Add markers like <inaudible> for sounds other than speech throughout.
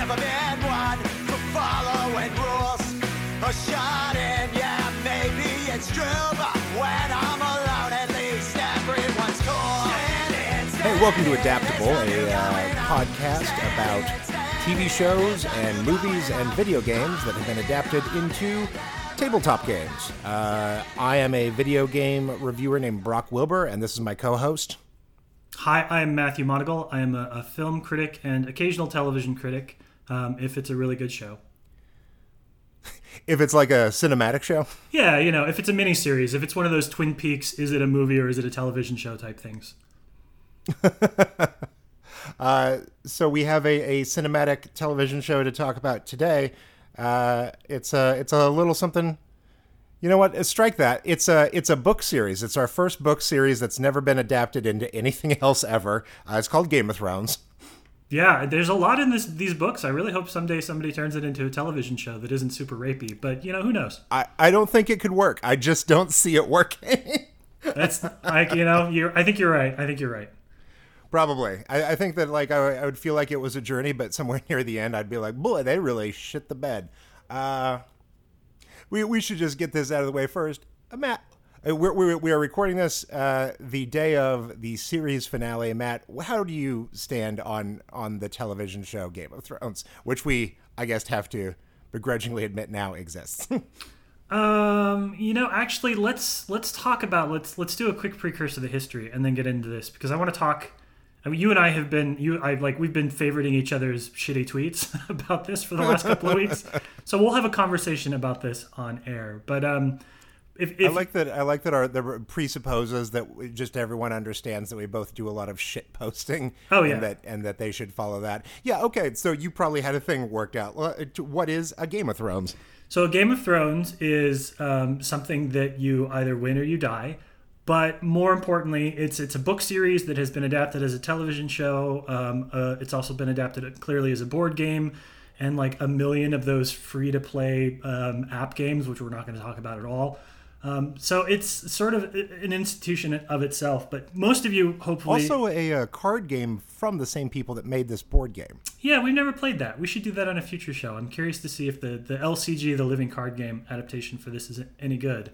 never been one for following rules. A shot in, yeah, maybe it's true, but when I'm alone, at least everyone's cool. Hey, welcome to Adaptable, a uh, podcast about TV shows and movies and video games that have been adapted into tabletop games. Uh, I am a video game reviewer named Brock Wilbur, and this is my co host. Hi, I'm Matthew Monagle. I am a, a film critic and occasional television critic um, if it's a really good show. If it's like a cinematic show, Yeah, you know, if it's a miniseries, if it's one of those Twin Peaks, is it a movie or is it a television show type things? <laughs> uh, so we have a, a cinematic television show to talk about today. Uh, it's a it's a little something. You know what? Strike that. It's a it's a book series. It's our first book series that's never been adapted into anything <laughs> else ever. Uh, it's called Game of Thrones. Yeah, there's a lot in this these books. I really hope someday somebody turns it into a television show that isn't super rapey. But you know, who knows? I, I don't think it could work. I just don't see it working. <laughs> That's like you know, you're. I think you're right. I think you're right. Probably. I, I think that like I, I would feel like it was a journey, but somewhere <laughs> near the end, I'd be like, boy, they really shit the bed. Uh, we we should just get this out of the way first. Uh, Matt, we're, we're, we are recording this uh, the day of the series finale. Matt, how do you stand on on the television show Game of Thrones, which we I guess have to begrudgingly admit now exists? <laughs> Um, you know, actually, let's let's talk about let's let's do a quick precursor to the history and then get into this because I want to talk. I mean, you and I have been you I like we've been favoriting each other's shitty tweets <laughs> about this for the last couple of weeks, <laughs> so we'll have a conversation about this on air. But um, if, if I like that. I like that our the presupposes that just everyone understands that we both do a lot of shit posting. Oh, yeah. and that and that they should follow that. Yeah, okay. So you probably had a thing worked out. Uh, What is a Game of Thrones? So, a Game of Thrones is um, something that you either win or you die. But more importantly, it's it's a book series that has been adapted as a television show. Um, uh, it's also been adapted clearly as a board game, and like a million of those free to play um, app games, which we're not going to talk about at all. Um, so it's sort of an institution of itself. But most of you, hopefully, Also, a, uh card game from the same people that made this board game. yeah, we've never played that. We should do that on a future show. I'm curious to see if the, the LCG, the living card game adaptation for this is any good.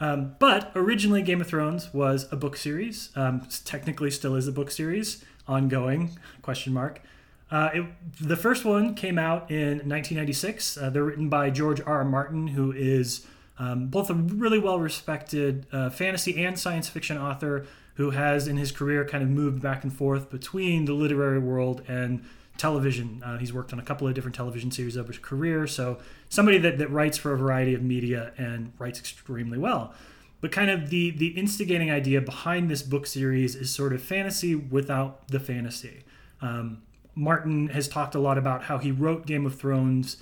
Um, but originally, Game of Thrones was a book series. Um, technically, still is a book series, ongoing? Question mark. Uh, it, the first one came out in 1996. Uh, they're written by George R. R. Martin, who is um, both a really well-respected uh, fantasy and science fiction author who has, in his career, kind of moved back and forth between the literary world and television. Uh, he's worked on a couple of different television series over his career, so somebody that, that writes for a variety of media and writes extremely well. But kind of the the instigating idea behind this book series is sort of fantasy without the fantasy. Um, Martin has talked a lot about how he wrote Game of Thrones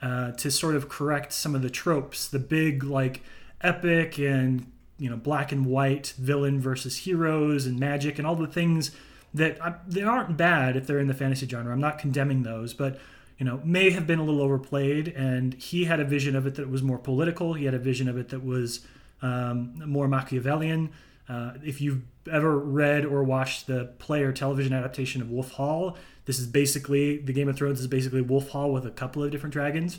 uh, to sort of correct some of the tropes, the big like epic and you know black and white villain versus heroes and magic and all the things that uh, they aren't bad if they're in the fantasy genre. I'm not condemning those, but you know may have been a little overplayed. And he had a vision of it that was more political. He had a vision of it that was um, more Machiavellian. Uh, if you've ever read or watched the play or television adaptation of Wolf Hall, this is basically the Game of Thrones is basically Wolf Hall with a couple of different dragons.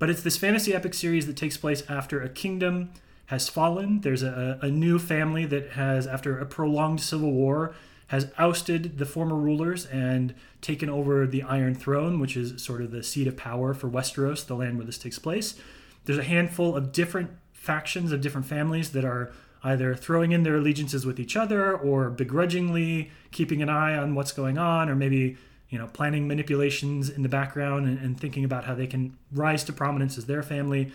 But it's this fantasy epic series that takes place after a kingdom has fallen. There's a, a new family that has, after a prolonged civil war, has ousted the former rulers and taken over the Iron Throne, which is sort of the seat of power for Westeros, the land where this takes place. There's a handful of different factions of different families that are either throwing in their allegiances with each other or begrudgingly keeping an eye on what's going on or maybe you know planning manipulations in the background and, and thinking about how they can rise to prominence as their family.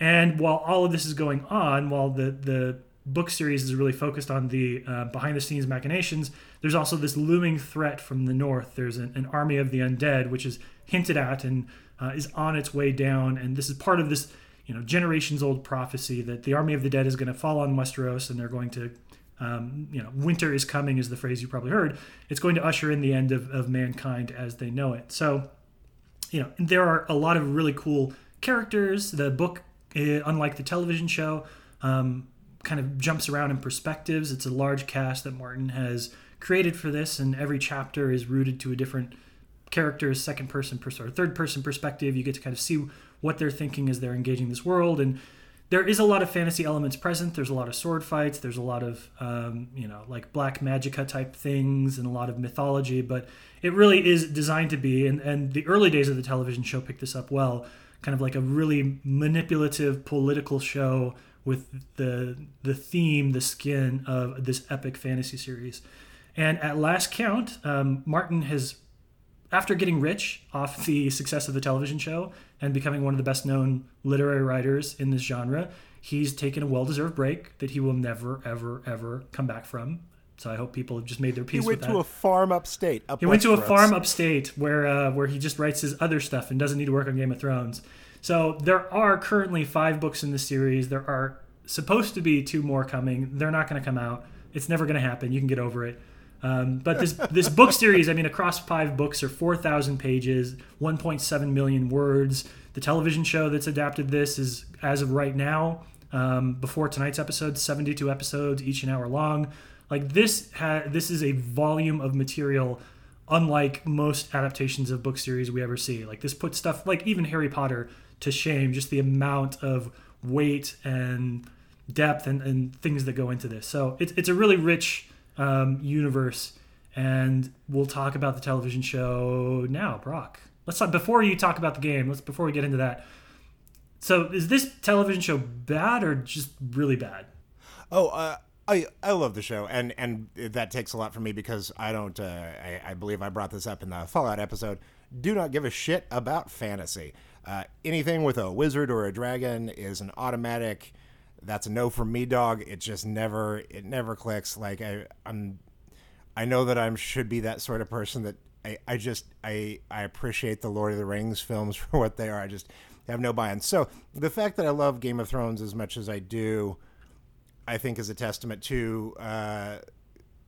And while all of this is going on while the the book series is really focused on the uh, behind the scenes machinations there's also this looming threat from the north. There's an, an army of the undead which is hinted at and uh, is on its way down. And this is part of this you know generations old prophecy that the army of the dead is going to fall on westeros and they're going to um, you know, winter is coming is the phrase you probably heard. It's going to usher in the end of, of mankind as they know it. So, you know, there are a lot of really cool characters. The book, eh, unlike the television show, um, kind of jumps around in perspectives. It's a large cast that Martin has created for this, and every chapter is rooted to a different characters' second person pers- or third person perspective. You get to kind of see what they're thinking as they're engaging this world, and there is a lot of fantasy elements present. There's a lot of sword fights. There's a lot of um, you know like black magica type things and a lot of mythology. But it really is designed to be, and, and the early days of the television show picked this up well, kind of like a really manipulative political show with the the theme, the skin of this epic fantasy series. And at last count, um, Martin has, after getting rich off the success of the television show and becoming one of the best known literary writers in this genre, he's taken a well deserved break that he will never, ever, ever come back from. So I hope people have just made their peace. He went with to a farm upstate. Up He went to a farm upstate where uh, where he just writes his other stuff and doesn't need to work on Game of Thrones. So there are currently five books in the series. There are supposed to be two more coming. They're not going to come out. It's never going to happen. You can get over it. Um, but this this book series, I mean, across five books are four thousand pages, one point seven million words. The television show that's adapted this is, as of right now, um, before tonight's episode, seventy two episodes, each an hour long. Like this, ha- this is a volume of material unlike most adaptations of book series we ever see. Like this puts stuff like even Harry Potter to shame, just the amount of weight and depth and, and things that go into this. So it's, it's a really rich um, universe. And we'll talk about the television show now, Brock. Let's talk before you talk about the game. Let's before we get into that. So is this television show bad or just really bad? Oh, uh, I I love the show, and and that takes a lot from me because I don't. Uh, I, I believe I brought this up in the Fallout episode. Do not give a shit about fantasy. Uh, anything with a wizard or a dragon is an automatic. That's a no from me, dog. It just never it never clicks. Like I I'm I know that I should be that sort of person that I, I just I I appreciate the Lord of the Rings films <laughs> for what they are. I just have no buy-in. So the fact that I love Game of Thrones as much as I do, I think is a testament to uh,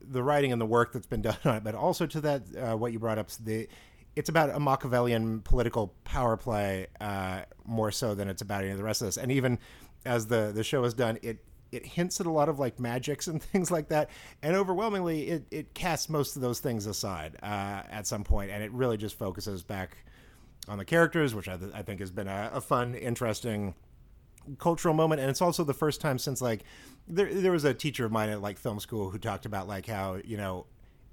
the writing and the work that's been <laughs> done on it, but also to that uh, what you brought up. The it's about a Machiavellian political power play uh, more so than it's about any of the rest of this. And even as the the show is done, it it hints at a lot of like magics and <laughs> things like that. And overwhelmingly, it it casts most of those things aside uh, at some point, and it really just focuses back on the characters, which I, th- I think has been a, a fun, interesting cultural moment and it's also the first time since like there there was a teacher of mine at like film school who talked about like how you know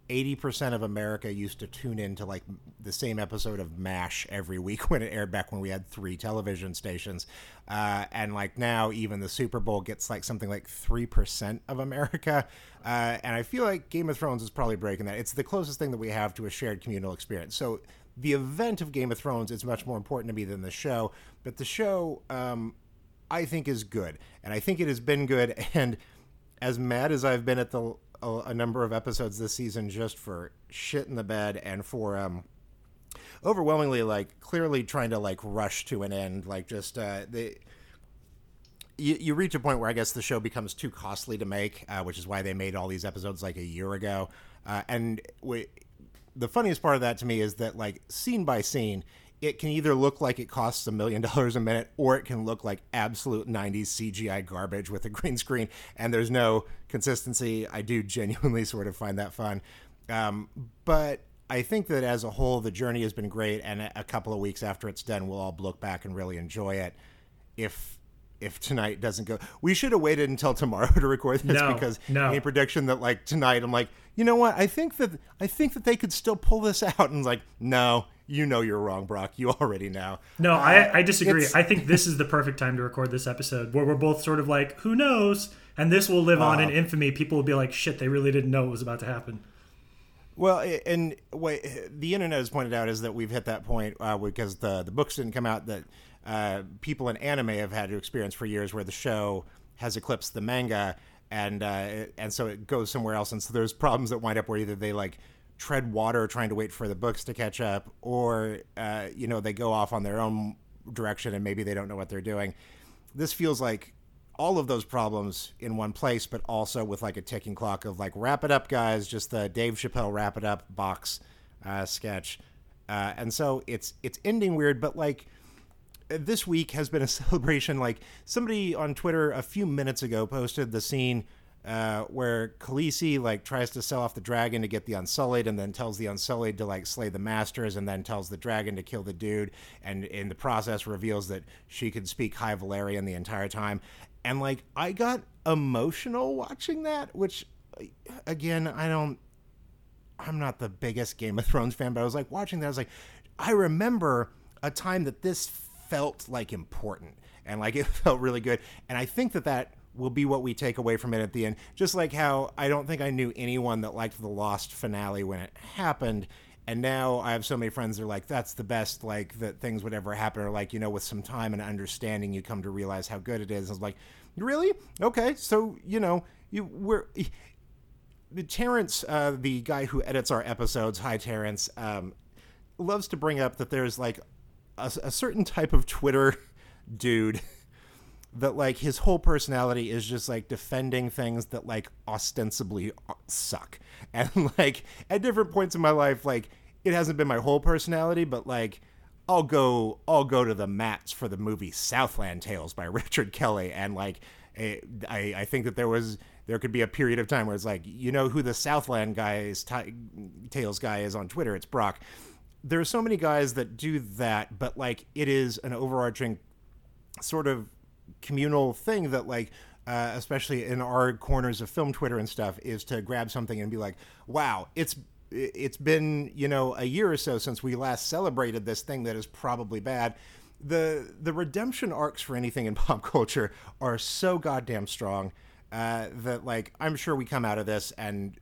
80% of America used to tune into like the same episode of MASH every week <laughs> when it aired back when we had three television stations. Uh, and like now, even the Super Bowl gets like something like 3% of America. Uh, and I feel like Game of Thrones is probably breaking that. It's the closest thing that we have to a shared communal experience. So the event of Game of Thrones is much more important to me than the show. But the show, um, I think is good, and I think it has been good. <laughs> And as mad as I've been at the a, a number of episodes this season, just for shit in the bed and for um, overwhelmingly like clearly trying to like rush to an end, like just uh, the. You, you reach a point where I guess the show becomes too costly to make, uh, which is why they made all these episodes like a year ago. Uh, and we, the funniest part of that to me is that like scene by scene it can either look like it costs a million <laughs> dollars a minute or it can look like absolute 90s cgi garbage with a green screen. And there's no consistency. I do genuinely sort of find that fun. Um, but i think that as a whole the journey has been great. And a couple of weeks after it's done we'll all look back and really enjoy it if if tonight doesn't go. We should have waited until <laughs> tomorrow to record this No, because no. any prediction that like tonight i'm like you know what? I think that i think that they could still pull this <laughs> out. And like no you know you're wrong brock you already know No, I, I disagree. it's- I think this is the perfect time to record this episode where we're both sort of like, who knows? And this will live on in infamy. People will be like, shit, they really didn't know what was about to happen. Well, and what the internet has pointed out is that we've hit that point uh, because the the books didn't come out that uh, people in anime have had to experience for years, where the show has eclipsed the manga, and uh, and so it goes somewhere else, and so there's problems that wind up where either they like tread water trying to wait for the books to catch up, or uh, you know they go off on their own direction and maybe they don't know what they're doing. This feels like all of those problems in one place, but also with like a ticking clock of like wrap it up, guys. Just the Dave Chappelle wrap it up box uh, sketch, uh, and so it's it's ending weird, but like this week has been a <laughs> celebration. Like somebody on Twitter a few minutes ago posted the scene uh, where Khaleesi like tries to sell off the dragon to get the Unsullied, and then tells the Unsullied to like slay the Masters, and then tells the dragon to kill the dude, and in the process reveals that she could speak High Valyrian the entire time, and like I got emotional watching that, which again I don't. I'm not the biggest Game of Thrones fan, but I was like watching that. I was like, I remember a time that this felt like important and like <laughs> it felt really good. And I think that that will be what we take away from it at the end. Just like how I don't think I knew anyone that liked the Lost finale when it happened. And now I have so many friends that are like, that's the best, like, that things would ever happen. Or, like, you know, with some time and understanding, you come to realize how good it is. I was like, really? Okay. So, you know, you were. <laughs> Terrence, uh, the guy who edits our episodes, hi Terrence, um, loves to bring up that there's like a, a certain type of Twitter <laughs> dude that like his whole personality is just like defending things that like ostensibly uh, suck. <laughs> And like at different points in my life like it hasn't been my whole personality but like i'll go i'll go to the mats for the movie southland tales by <laughs> richard kelly. And like eh, I, I think that there was there could be a period of time where it's like you know who the southland guy is t- tales guy is on twitter? It's brock. There are so many guys that do that but like it is an overarching sort of communal thing that like uh, especially in our corners of film Twitter and stuff, is to grab something and be like, "Wow, it's it's been you know a year or so since we last celebrated this thing that is probably bad." The the redemption arcs for anything in <laughs> pop culture are so goddamn strong uh, that like I'm sure we come out of this and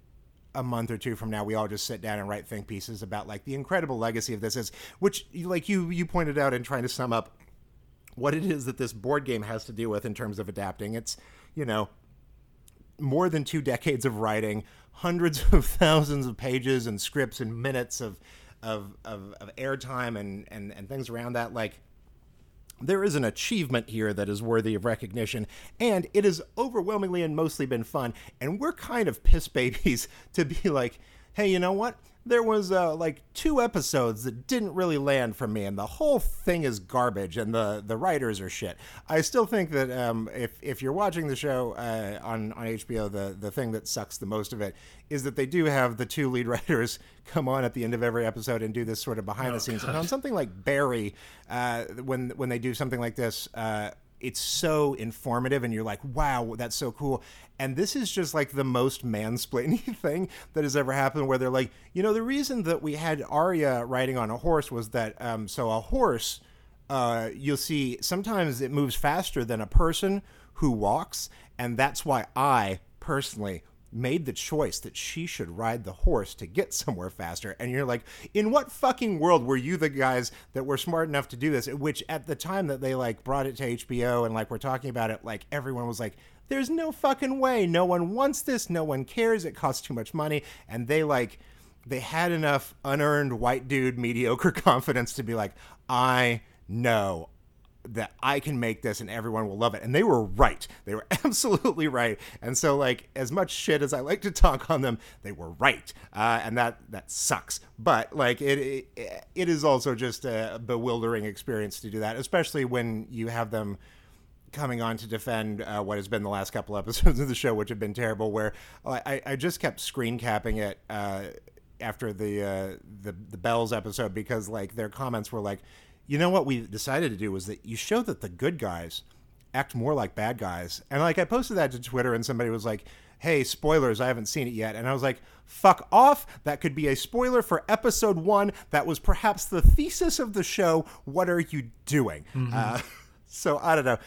a month or two from now we all just sit down and write think pieces about like the incredible legacy of this is which like you you pointed out in trying to sum up what it is that this board game has to deal with in terms of adapting. It's, you know, more than two decades of writing, hundreds of <laughs> thousands of pages and scripts and minutes of of, of, of airtime and, and, and things around that. Like, there is an achievement here that is worthy of recognition, and it has overwhelmingly and mostly been fun. And we're kind of piss babies <laughs> to be like, hey, you know what? There was uh, like two episodes that didn't really land for me, and the whole thing is garbage, and the the writers are shit. I still think that um, if if you're watching the show uh, on on HBO, the the thing that sucks the most of it is that they do have the two lead <laughs> writers come on at the end of every episode and do this sort of behind oh, the scenes. God. And on something like Barry, uh, when when they do something like this uh, it's so informative and you're like wow that's so cool. And this is just like the most mansplaining <laughs> thing that has ever happened where they're like you know the reason that we had Arya riding on a horse was that um, so a horse uh, you'll see sometimes it moves faster than a person who walks and that's why I personally made the choice that she should ride the horse to get <laughs> somewhere faster. And you're like, in what fucking world were you the guys that were smart enough to do this? Which at the time that they like brought it to HBO and like we're talking about it, like everyone was like, there's no fucking way. No one wants this. No one cares. It costs too much money. And they like, they had enough unearned white dude mediocre <laughs> confidence to be like, I know that I can make this and everyone will love it. And they were right. They were <laughs> absolutely right. And so, like, as much shit as I like to talk on them, they were right. Uh, and that that sucks. But like, it, it it is also just a bewildering experience to do that, especially when you have them coming on to defend uh, what has been the last couple <laughs> episodes of the show, which have been terrible. Where I, I just kept screen capping it. Uh, after the uh, the the bells episode because like their comments were like you know what we decided to do was that you show that the good guys act more like bad guys. And like I posted that to Twitter and somebody was like, "Hey, spoilers, I haven't seen it yet." And I was like, "Fuck off. That could be a spoiler for episode 1 that was perhaps the thesis of the show. What are you doing?" Mm-hmm. Uh, <laughs> so I don't know.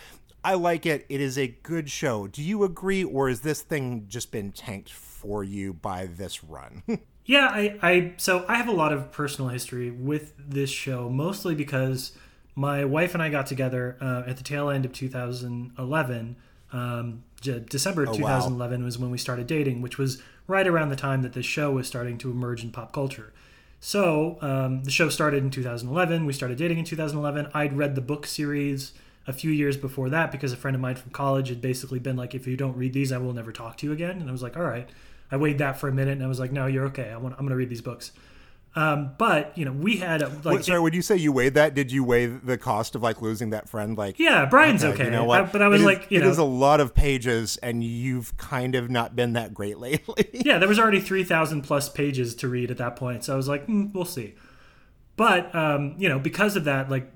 I like it. It is a good show. Do you agree or has this thing just been tanked for you by this run? <laughs> Yeah, I, I so I have a lot of personal history with this show, mostly because my wife and I got together uh, at the tail end of 2011. Um, December oh, 2011 wow. was when we started dating, which was right around the time that this show was starting to emerge in pop culture. So um, the show started in 2011. We started dating in 2011. I'd read the book series a few years before that because a friend of mine from college had basically been like, "If you don't read these, I will never talk to you again." And I was like, "All right." I weighed that for a minute and I was like, no, you're okay. I want, I'm going to read these books. Um, but you know, we had a, like Wait, sorry, would you say you weighed that? Did you weigh the cost of like losing that friend? Like, yeah, Brian's uh, okay. You know what? I- but I was It is- like, you it know, is a lot of pages, and you've kind of not been that great <laughs> lately. yeah, there was already 3,000 plus pages to read at that point. So I was like, mm, we'll see. But, um, you know, because of that, like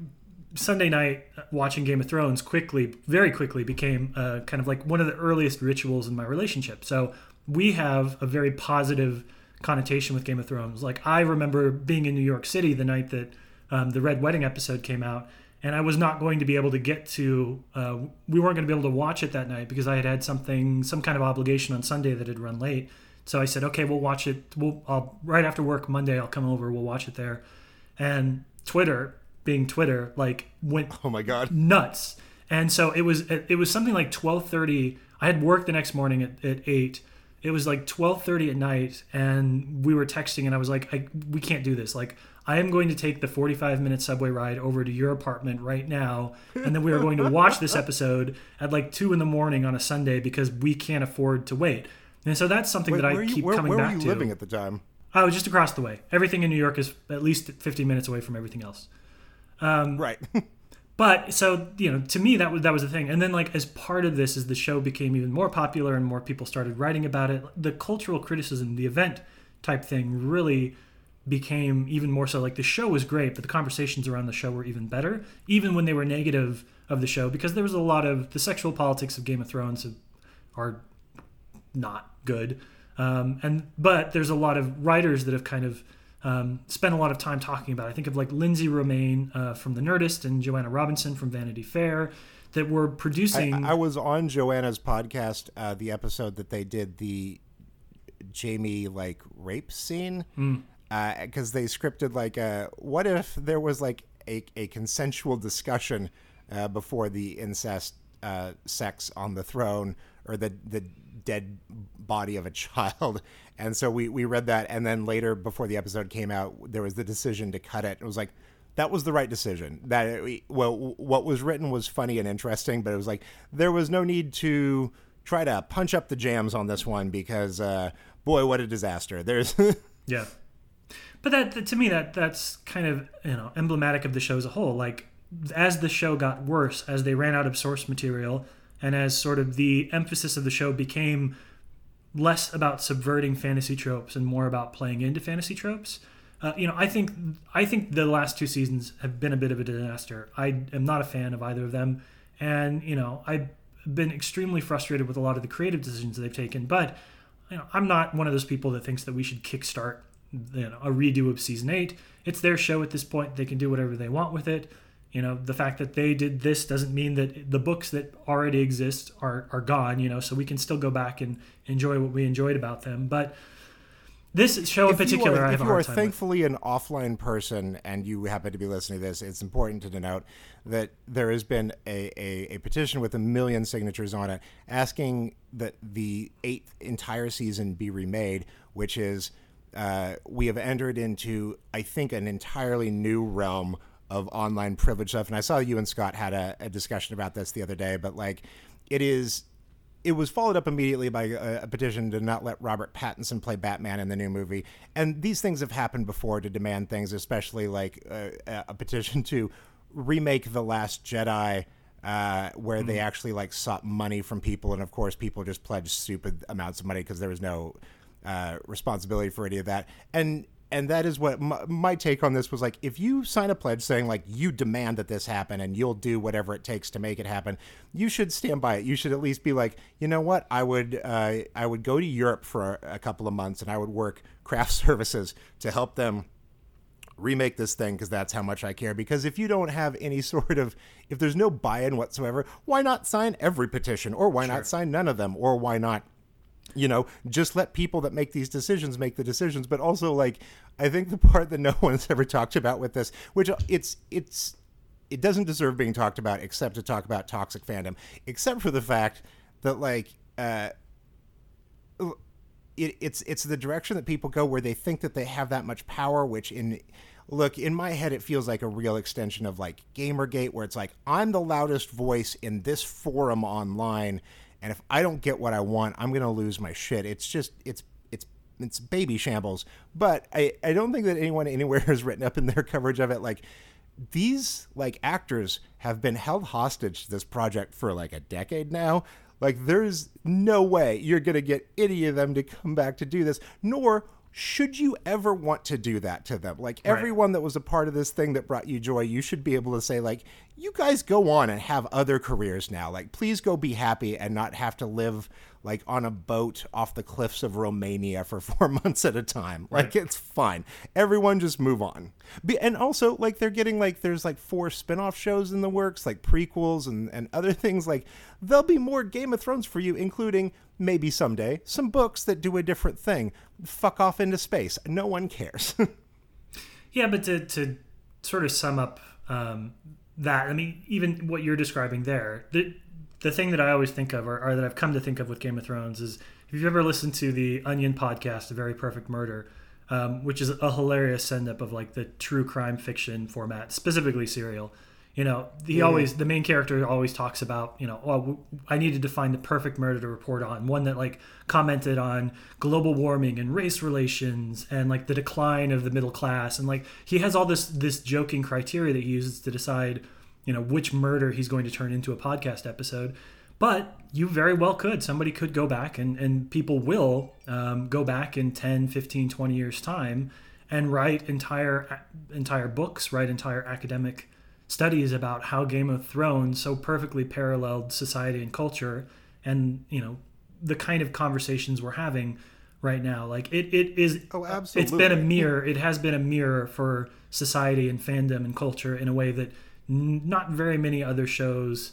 Sunday night watching Game of Thrones quickly, very quickly became uh, kind of like one of the earliest rituals in my relationship. So we have a very positive connotation with Game of Thrones. Like I remember being in New York City the night that um, the Red Wedding episode came out. And I was not going to be able to get to. Uh, we weren't going to be able to watch it that night because I had had something, some kind of obligation on Sunday that had run late. So I said, okay, we'll watch it. We'll I'll, right after work Monday. I'll come over. We'll watch it there. And Twitter, being Twitter, like went oh my god! nuts. And so it was it was something like twelve thirty. I had work the next morning at, at eight. It was like twelve thirty at night, and we were texting, and I was like, I, "We can't do this. Like, I am going to take the forty-five minute subway ride over to your apartment right now, and then we are going to watch this episode at like two in the morning on a Sunday because we can't afford to wait." And so that's something Wait, that I where you- keep where, coming where were back you to. living at the time? I was just across the way. Everything in New York is at least fifty minutes away from everything else. Right. <laughs> But so you know, to me that was that was the thing. And then like as part of this, as the show became even more popular and more people started writing about it, the cultural criticism, the event type thing, really became even more so. Like the show was great, but the conversations around the show were even better, even when they were negative of the show, because there was a lot of the sexual politics of Game of Thrones are not good. Um, and but there's a lot of writers that have kind of um, spent a lot of time talking about. I think of like Lindsey Romain uh, from The Nerdist and Joanna Robinson from Vanity Fair that were producing. I, I was on Joanna's podcast, uh, the episode that they did the Jaime like rape scene, because they scripted like, uh, what if there was like a, a consensual discussion uh, before the incest uh, sex on the throne or the the dead body of a <laughs> child, and so we we read that, and then later before the episode came out, there was the decision to cut it. It was like that was the right decision. That it, well, what was written was funny and interesting, but it was like there was no need to try to punch up the jams on this one because uh, boy, what a disaster! There's <laughs> Yeah. But that, that- to me that that's kind of you know emblematic of the show as a whole. Like as the show got worse, as they ran out of source material, and as sort of the emphasis of the show became less about subverting fantasy tropes and more about playing into fantasy tropes. Uh, you know, I think I think the last two seasons have been a bit of a disaster. I am not a fan of either of them, and you know, I've been extremely frustrated with a lot of the creative decisions they've taken. But you know, I'm not one of those people that thinks that we should kickstart you know a redo of season eight. It's their show at this point; they can do whatever they want with it. You know, the fact that they did this doesn't mean that the books that already exist are are gone. You know, so we can still go back and enjoy what we enjoyed about them. But this show in if you particular, are, I have if you are time with. thankfully an offline person and you happen to be listening to this, it's important to denote that there has been a, a, a petition with a million signatures on it asking that the eighth entire season be remade, which is uh, we have entered into, I think, an entirely new realm of online privilege stuff. And I saw you and Scott had a, a discussion about this the other day, but like it is it was followed up immediately by a, a petition to not let Robert Pattinson play Batman in the new movie. And these things have happened before to demand things, especially like uh, a petition to remake The Last Jedi. Uh, where they actually like sought money from people, and of course, people just pledged stupid amounts of money because there was no uh, responsibility for any of that. And and that is what my, my take on this was like. If you sign a pledge saying like you demand that this happen and you'll do whatever it takes to make it happen, you should stand by it. You should at least be like, you know what, I would uh, I would go to Europe for a, a couple of months and I would work craft <laughs> services to help them remake this thing because that's how much I care. Because if you don't have any <laughs> sort of, if there's no buy-in whatsoever, why not sign every petition, or why not sign none of them, or why not you know just let people that make these decisions make the decisions. But also like i think the <laughs> part that no one's ever talked about with this which it's it's it doesn't deserve being talked about except to talk about toxic fandom except for the fact that like uh it, it's it's the direction that people go where they think that they have that much power which in look in my head it feels like a real extension of like gamergate where it's like i'm the loudest voice in this forum online and if i don't get what i want i'm going to lose my shit it's just it's it's it's baby shambles. But I, I don't think that anyone anywhere <laughs> has written up in their coverage of it like these like actors have been held hostage to this project for like a decade now. Like there's no way you're gonna get any of them to come back to do this, nor should you ever want to do that to them like Right. everyone that was a part of this thing that brought you joy you should be able to say like you guys go on and have other careers now like please go be happy and not have to live like on a boat off the cliffs of romania for <laughs> four months at a time. Like it's fine. Everyone just move on. Be, and also like they're getting like there's like four spin-off shows in the works like prequels and, and other <laughs> things. Like there'll be more game of thrones for you including maybe someday some books that do a different thing. Fuck off into space. No one cares. <laughs> Yeah, but to, to sort of sum up um, that, I mean, even what you're describing there, the the thing that I always think of, or, or that I've come to think of with Game of Thrones, is if you've ever listened to the Onion podcast, A Very Perfect Murder, um, which is a hilarious send up of like the true crime fiction format, specifically serial. You know, he always the main character always talks about you know, oh, w- I needed to find the perfect murder to report on, one that like commented on global warming and race relations and like the decline of the middle class, and like he has all this this joking criteria that he uses to decide you know which murder he's going to turn into a podcast episode. But you very well could. Somebody could go back, and, and people will um, go back in 10, 15, 20 years' time and write entire entire books, write entire academic studies about how Game of Thrones so perfectly paralleled society and culture, and you know the kind of conversations we're having right now. Like it, it is. Oh, absolutely It's been a mirror. It has been a mirror for society and fandom and culture in a way that not very many other shows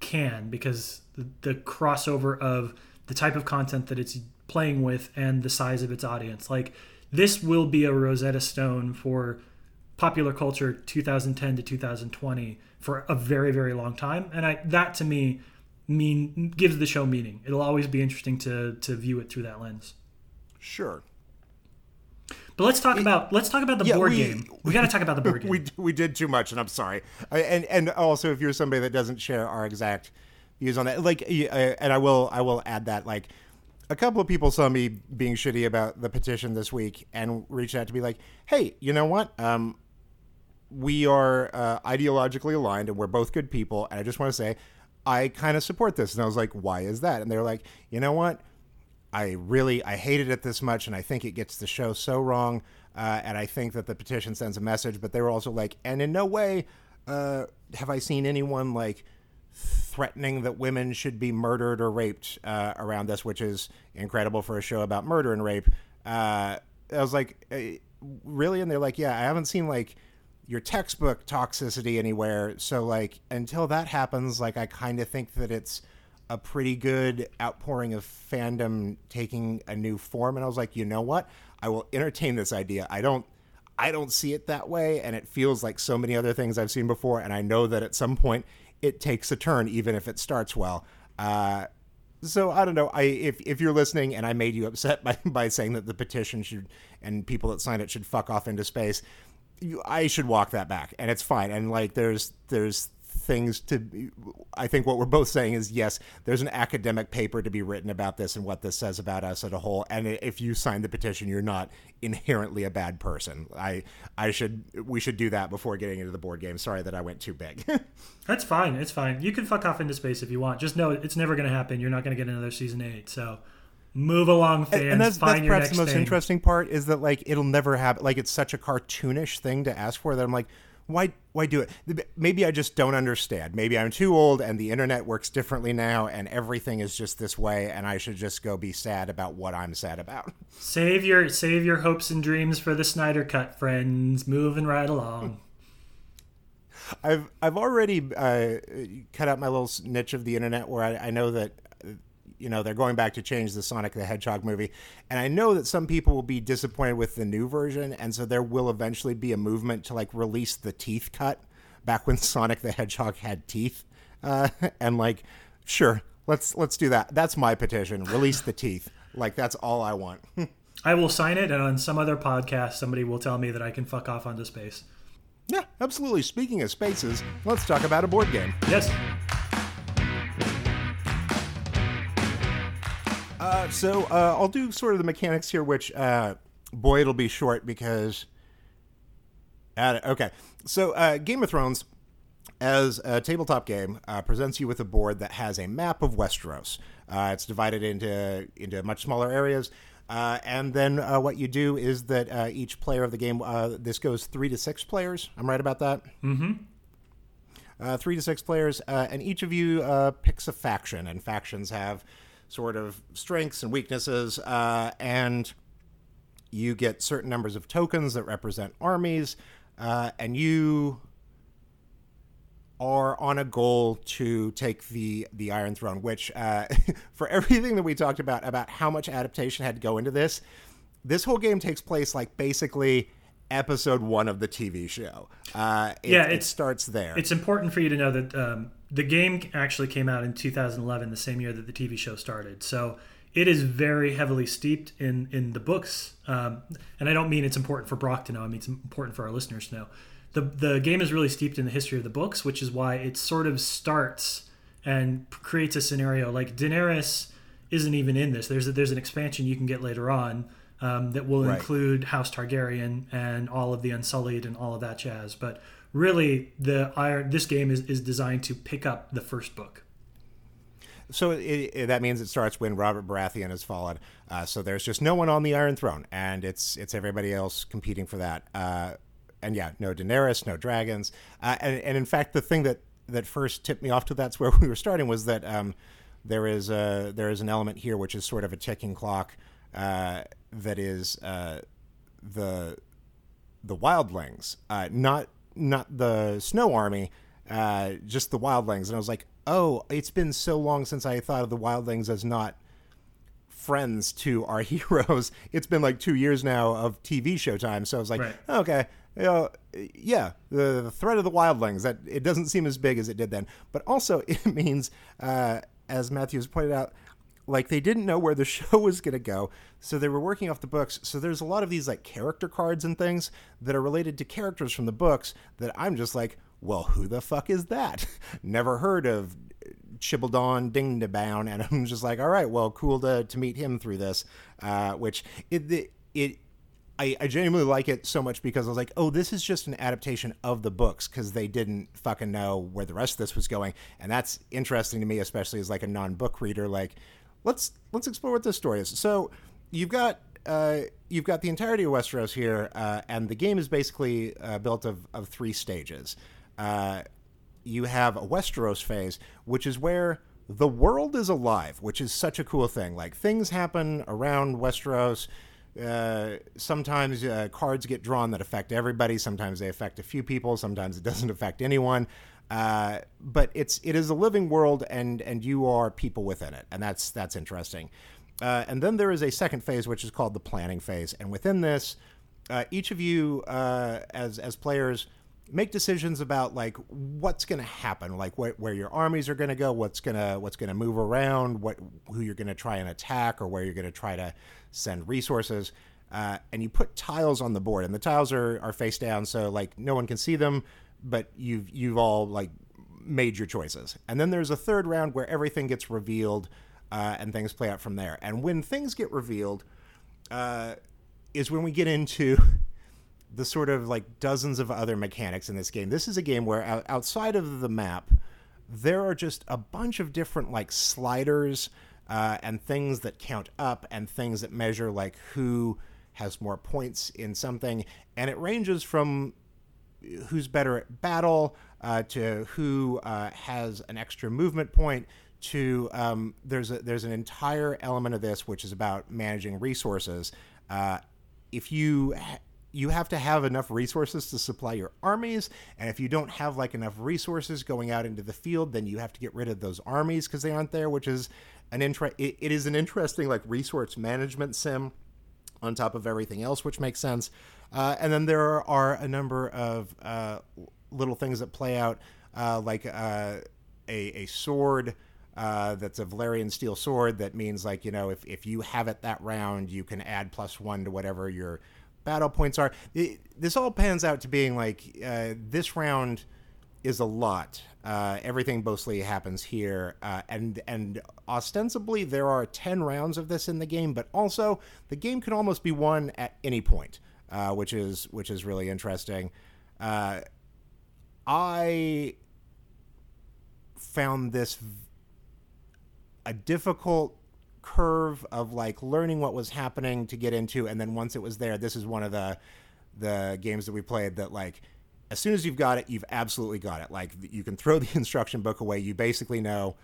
can because the, the crossover of the type of content that it's playing with and the size of its audience. Like this will be a Rosetta Stone for popular culture 2010 to 2020 for a very very long time and I that to me mean gives the show meaning. It'll always be interesting to to view it through that lens. sure But let's talk about let's talk about the Yeah, board we- game. We got to talk about the <laughs> board game. we we did too much, and I'm sorry. And and also, if you're somebody that doesn't share our exact views on that, like, uh, and I will I will add that like. A couple of people saw me being shitty about the petition this week and reached out to be like, "Hey, you know what? Um, we are uh, ideologically aligned and we're both good people. And I just want to say, I kind of support this." And I was like, "Why is that?" And they were like, "You know what? I really I hated it this much, and I think it gets the show so wrong. Uh, and I think that the petition sends a message. But they were also like, and in no way uh, have I seen anyone like threatening that women should be murdered or raped uh, around this, which is incredible for a show about murder and rape. Uh, I was like, eh, really? And they're like, yeah, I haven't seen like your textbook toxicity anywhere. So like until that happens, like I kind of think that it's a pretty good outpouring of fandom taking a new form. And I was like, you know what? I will entertain this idea. I don't. I don't see it that way, and it feels like so many other things I've seen before. And I know that at some point it takes a turn, even if it starts well. Uh, so I don't know. I if if you're listening and I made you upset <laughs> by by saying that the petition should and people that signed it should fuck off into space, you, I should walk that back, and it's fine. And like there's there's things to I think what we're both saying is yes, there's an academic paper to be written about this and what this says about us as a whole. And if you sign the petition, you're not inherently a bad person. I I should we should do that before getting into the board game. Sorry that I went too big. <laughs> That's fine. It's fine. You can fuck off into space if you want. Just know it's never going to happen. You're not going to get another season eight. So move along, fans. and that's, Find that's your perhaps the most thing. interesting part is that like it'll never happen like it's such a cartoonish thing to ask for that i'm like why why do it maybe i just don't understand maybe i'm too old and the internet works differently now and everything is just this way and i should just go be sad about what i'm sad about Save your save your hopes and dreams for the Snyder Cut, friends. Moving right along. i've i've already uh, cut out my little niche of the internet where i, I know that you know they're going back to change the Sonic the Hedgehog movie, and I know that some people will be disappointed with the new version, and so there will eventually be a movement to like release the teeth cut back when <laughs> Sonic the Hedgehog had teeth, uh, <laughs> and like, sure, let's let's do that. That's my petition. Release the teeth. Like that's all I want. <laughs> I will sign it, and on some other podcast, somebody will tell me that I can fuck off onto space. yeah, absolutely. Speaking of spaces, let's talk about a board game. Yes. Uh, so uh, I'll do sort of the mechanics here, which uh, boy, it'll be short because. At okay, so uh, Game of Thrones, as a tabletop game, uh, presents you with a board that has a map of Westeros. Uh, it's divided into into much smaller areas. Uh, and then uh, what you do is that uh, each player of the game, uh, this goes three to six players. I'm right about that? Mm-hmm. Uh, three to six players, uh, and each of you uh, picks a faction, and factions have sort of strengths and weaknesses, uh, and you get certain numbers of tokens that represent armies, uh, and you are on a goal to take the the Iron Throne. Which, uh, <laughs> for everything that we talked about about how much adaptation had to go into this, this whole game takes place like basically episode one of the TV show. Uh, it, Yeah, it starts there. It's important for you to know that um, the game actually came out in 2011, the same year that the TV show started. So it is very heavily steeped in in the books. Um, and I don't mean it's important for Brock to know. I mean it's important for our listeners to know. The the game is really steeped in the history of the books, which is why it sort of starts and creates a scenario like Daenerys isn't even in this. There's a, there's an expansion you can get later on um, that will Right. include House Targaryen and all of the Unsullied and all of that jazz. But really, the iron this game is, is designed to pick up the first book. So it, it, that means it starts when Robert Baratheon has fallen. Uh, so there's just no one on the Iron Throne, and it's it's everybody else competing for that. Uh, and yeah, no Daenerys, no dragons. Uh, and, and in fact, the thing that that first tipped me off to that's where <laughs> we were starting was that um, there is a there is an element here which is sort of a ticking clock uh, that is uh, the the wildlings, uh, not not the snow army, uh, just the wildlings. And I was like, oh, it's been so long since I thought of the wildlings as not friends to our <laughs> heroes. It's been like two years now of TV show time, so I was like, Right. okay, you know, yeah, the, the threat of the wildlings that it doesn't seem as big as it did then, but also <laughs> it means, uh, as Matthews pointed out. Like they didn't know where the <laughs> show was going to go, so they were working off the books. So there's a lot of these like character cards and things that are related to characters from the books that I'm just like, well, who the fuck is that? <laughs> Never heard of Chibaldon Dingdabound, and <laughs> I'm just like, all right, well, cool to, to meet him through this. Uh, which it it, it I, I genuinely like it so much because I was like, oh, this is just an adaptation of the books because they didn't fucking know where the rest of this was going, and that's interesting to me, especially as like a non-book reader. Like, let's let's explore what this story is. So you've got uh, you've got the entirety of Westeros here, uh, and the game is basically uh, built of, of three stages. Uh, you have a Westeros phase, which is where the world is alive, which is such a cool thing. Like things happen around Westeros. Uh, sometimes uh, cards get drawn that affect everybody. Sometimes they affect a few people. Sometimes it doesn't affect anyone. Uh, but it's it is a living world, and and you are people within it, and that's that's interesting. Uh, and then there is a second phase, which is called the planning phase, and within this, uh, each of you uh, as as players make decisions about like what's going to happen like wh- where your armies are going to go what's going to what's going to move around what who you're going to try and attack or where you're going to try to send resources. Uh, and you put tiles on the board and the tiles are, are face down so like no one can see them but you've you've all like made your choices and then there's a third round where everything gets revealed uh, and things play out from there and when things get revealed uh, is when we get into <laughs> the sort of like dozens of other mechanics in this game. This is a game where outside of the map, there are just a bunch of different like sliders uh, and things that count up and things that measure like who has more points in something. And it ranges from who's better at battle uh, to who uh, has an extra movement point to um, there's a, there's an entire element of this which is about managing resources. Uh, if you ha- you have to have enough resources to supply your armies, and if you don't have like enough resources going out into the field, then you have to get rid of those armies because they aren't there, which is an inter- it, it is an interesting like resource management sim on top of everything else, which makes sense. Uh, and then there are a number of uh, little things that play out, uh, like uh, a, a sword uh, that's a Valyrian steel sword that means, like, you know, if, if you have it that round, you can add plus one to whatever your battle points are. It, this all pans out to being like uh, this round is a lot. Everything mostly happens here, and and ostensibly there are ten rounds of this in the game, but also the game can almost be won at any point, uh, which is which is really interesting. Uh, I found this a difficult curve of like learning what was happening to get into, and then once it was there, this is one of the the games that we played that like as soon as you've got it, you've absolutely got it. Like you can throw <laughs> the instruction book away. You basically know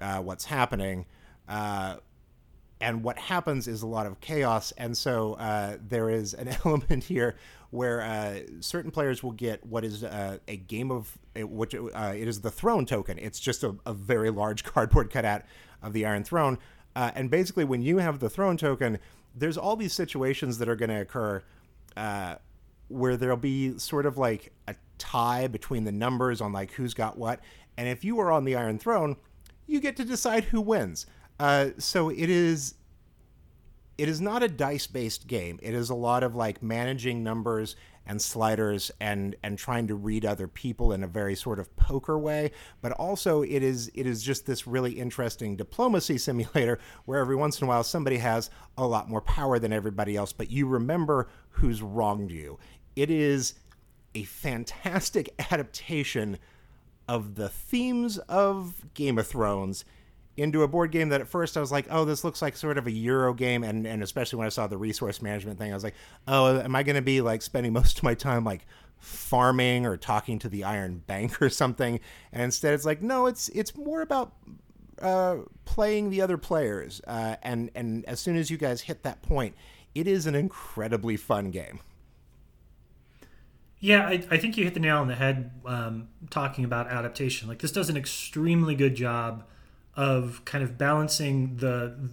uh, what's happening. Uh, and what happens is a lot of chaos. And so uh, there is an <laughs> element here where uh, certain players will get what is uh, a game of which uh, it is the throne token. It's just a, a, very large <laughs> cardboard cutout of the Iron Throne. and basically, when you have the throne token, there's all these situations that are going to occur where there'll be sort of like a tie between the numbers on like who's got what. And if you are on the Iron Throne, you get to decide who wins. Uh, so it is it is not a dice based game. It is a lot of like managing numbers and sliders and and trying to read other people in a very sort of poker way but also it is it is just this really interesting diplomacy <laughs> simulator where every once in a while somebody has a lot more power than everybody else but you remember who's wronged you it is a fantastic <laughs> adaptation of the themes of Game of Thrones into a board game that at first I was like, oh, this looks like sort of a Euro game. And, and especially when I saw the resource management thing, I was like, oh, am I going to be like spending <laughs> most of my time like farming or talking to the Iron Bank or something? And instead it's like, no, it's, it's more about uh, playing the other players. Uh, and, and as soon as you guys hit that point, it is an incredibly fun game. Yeah, I, I think you hit the nail on the head um, talking about adaptation. Like this does an extremely good job of kind of balancing the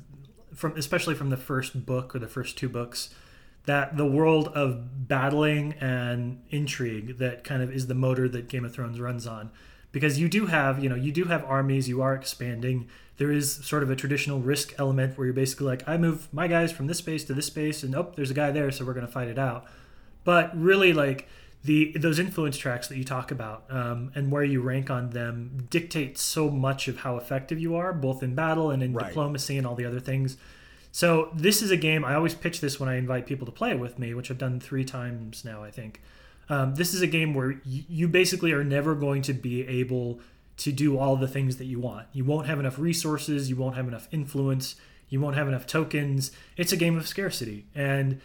from especially from the first book or the first two books that the world of battling and intrigue that kind of is the motor that Game of Thrones runs on. Because you do have you know you do have armies you are expanding. There is sort of a traditional risk element where you're basically like I move my guys from this space to this space and oh there's a guy there so we're going to fight it out. But really like the those influence tracks that you talk about um, and where you rank on them dictate so much of how effective you are, both in battle and in right. diplomacy and all the other things. So this is a game I always pitch this when I invite people to play it with me, which I've done three times now, I think. Um, this is a game where y- you basically are never going to be able to do all the things that you want. You won't have enough resources, you won't have enough influence, you won't have enough tokens. It's a game of scarcity, and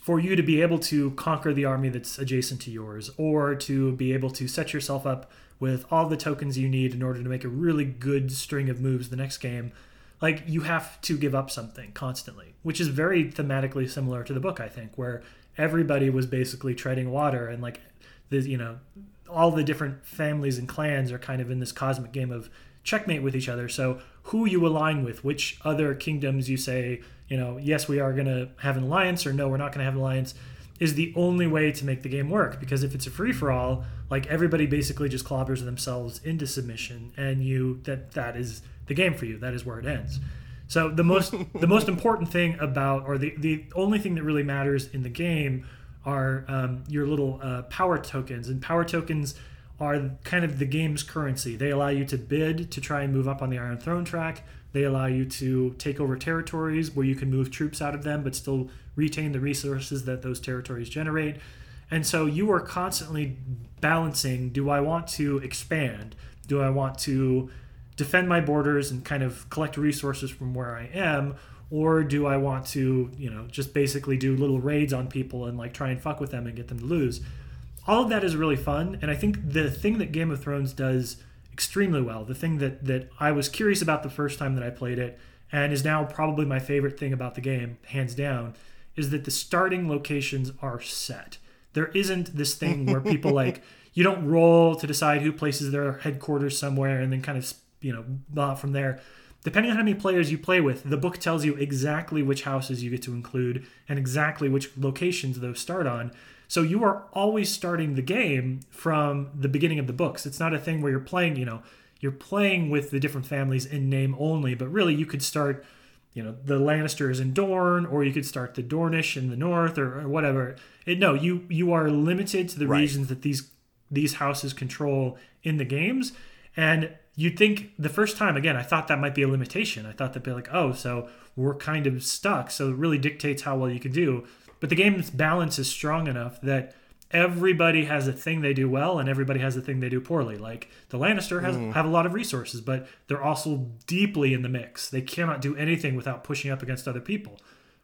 for you to be able to conquer the army that's adjacent to yours, or to be able to set yourself up with all the tokens you need in order to make a really good string of moves the next game, like you have to give up something constantly, which is very thematically similar to the book, I think, where everybody was basically treading water and like the you know all the different families and clans are kind of in this cosmic game of checkmate with each other. So who you align with, which other kingdoms you say you know, yes, we are going to have an alliance, or no, we're not going to have an alliance, is the only way to make the game work. Because if it's a free for all, like everybody basically just clobbers themselves into submission, and you that that is the game for you. That is where it ends. So the most <laughs> the most important thing about, or the the only thing that really matters in the game, are um, your little uh, power tokens, and power tokens are kind of the game's currency. They allow you to bid to try and move up on the Iron Throne track. They allow you to take over territories where you can move troops out of them but still retain the resources that those territories generate. And so you are constantly balancing do I want to expand? Do I want to defend my borders and kind of collect resources from where I am? Or do I want to, you know, just basically do little raids on people and like try and fuck with them and get them to lose? All of that is really fun. And I think the thing that Game of Thrones does extremely well. The thing that that I was curious about the first time that I played it, and is now probably my favorite thing about the game, hands down, is that the starting locations are set. There isn't this thing where people like <laughs> you don't roll to decide who places their headquarters somewhere and then kind of you know from there. Depending on how many players you play with, the book tells you exactly which houses you get to include and exactly which locations those start on. So you are always starting the game from the beginning of the books. It's not a thing where you're playing, you know, you're playing with the different families in name only, but really you could start, you know, the Lannisters in Dorne, or you could start the Dornish in the north, or, or whatever. It, no, you you are limited to the right. regions that these these houses control in the games. And you'd think the first time, again, I thought that might be a limitation. I thought that'd be like, oh, so we're kind of stuck. So it really dictates how well you can do. But the game's balance is strong enough that everybody has a thing they do well and everybody has a thing they do poorly. Like the Lannister has mm. have a lot of resources, but they're also deeply in the mix. They cannot do anything without pushing up against other people.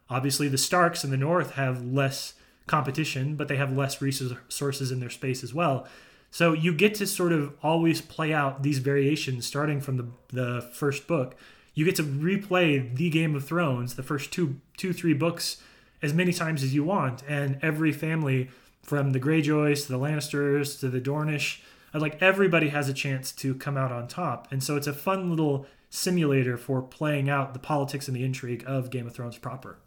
Obviously, the Starks in the north have less competition, but they have less resources in their space as well. So you get to sort of always play out these variations starting from the the first book. You get to replay the Game of Thrones, the first two two three books as many times as you want and every family from the Greyjoys to the Lannisters to the Dornish, uh, like everybody has a chance to come out on top. And so it's a fun little simulator for playing out the politics and the intrigue of Game of Thrones proper.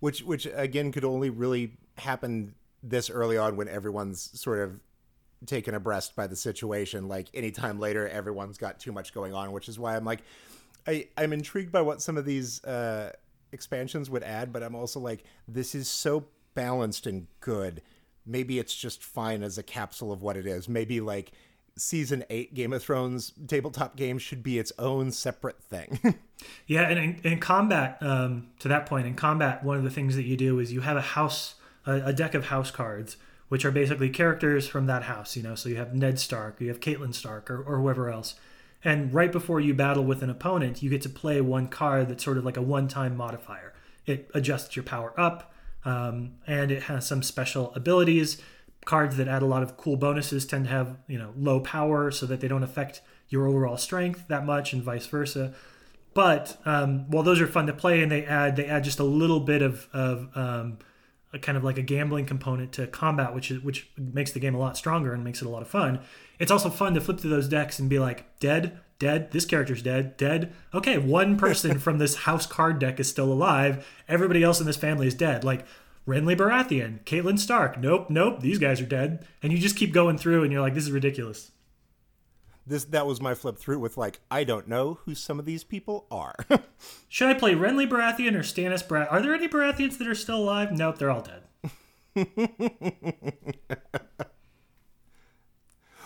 Which which again could only really happen this early on when everyone's sort of taken abreast by the situation. Like anytime later, everyone's got too much going on, which is why I'm like, I, I'm intrigued by what some of these uh, expansions would add, but I'm also like, this is so balanced and good. Maybe it's just fine as a capsule of what it is. Maybe like season eight Game of Thrones tabletop game should be its own separate thing. <laughs> yeah, and in, in combat, um, to that point, in combat, one of the things that you do is you have a house, a, a deck of house cards which are basically characters from that house, you know. So you have Ned Stark, you have Catelyn Stark, or, or whoever else. And right before you battle with an opponent, you get to play one card that's sort of like a one time modifier. It adjusts your power up, um, and it has some special abilities. Cards that add a lot of cool bonuses tend to have, you know, low power so that they don't affect your overall strength that much, and vice versa. But um, while those are fun to play, and they add they add just a little bit of of um, a kind of like a gambling component to combat, which is which makes the game a lot stronger and makes it a lot of fun. It's also fun to flip through those decks and be like, dead, dead, this character's dead, dead. Okay, one person <laughs> from this house card deck is still alive. Everybody else in this family is dead. Like Renly Baratheon, Catelyn Stark. Nope, nope, these guys are dead. And you just keep going through and you're like, this is ridiculous this that was my flip through with like I don't know who some of these people are. <laughs> Should I play Renly Baratheon or Stannis Baratheon? Are there any Baratheons that are still alive? Nope, they're all dead. <laughs>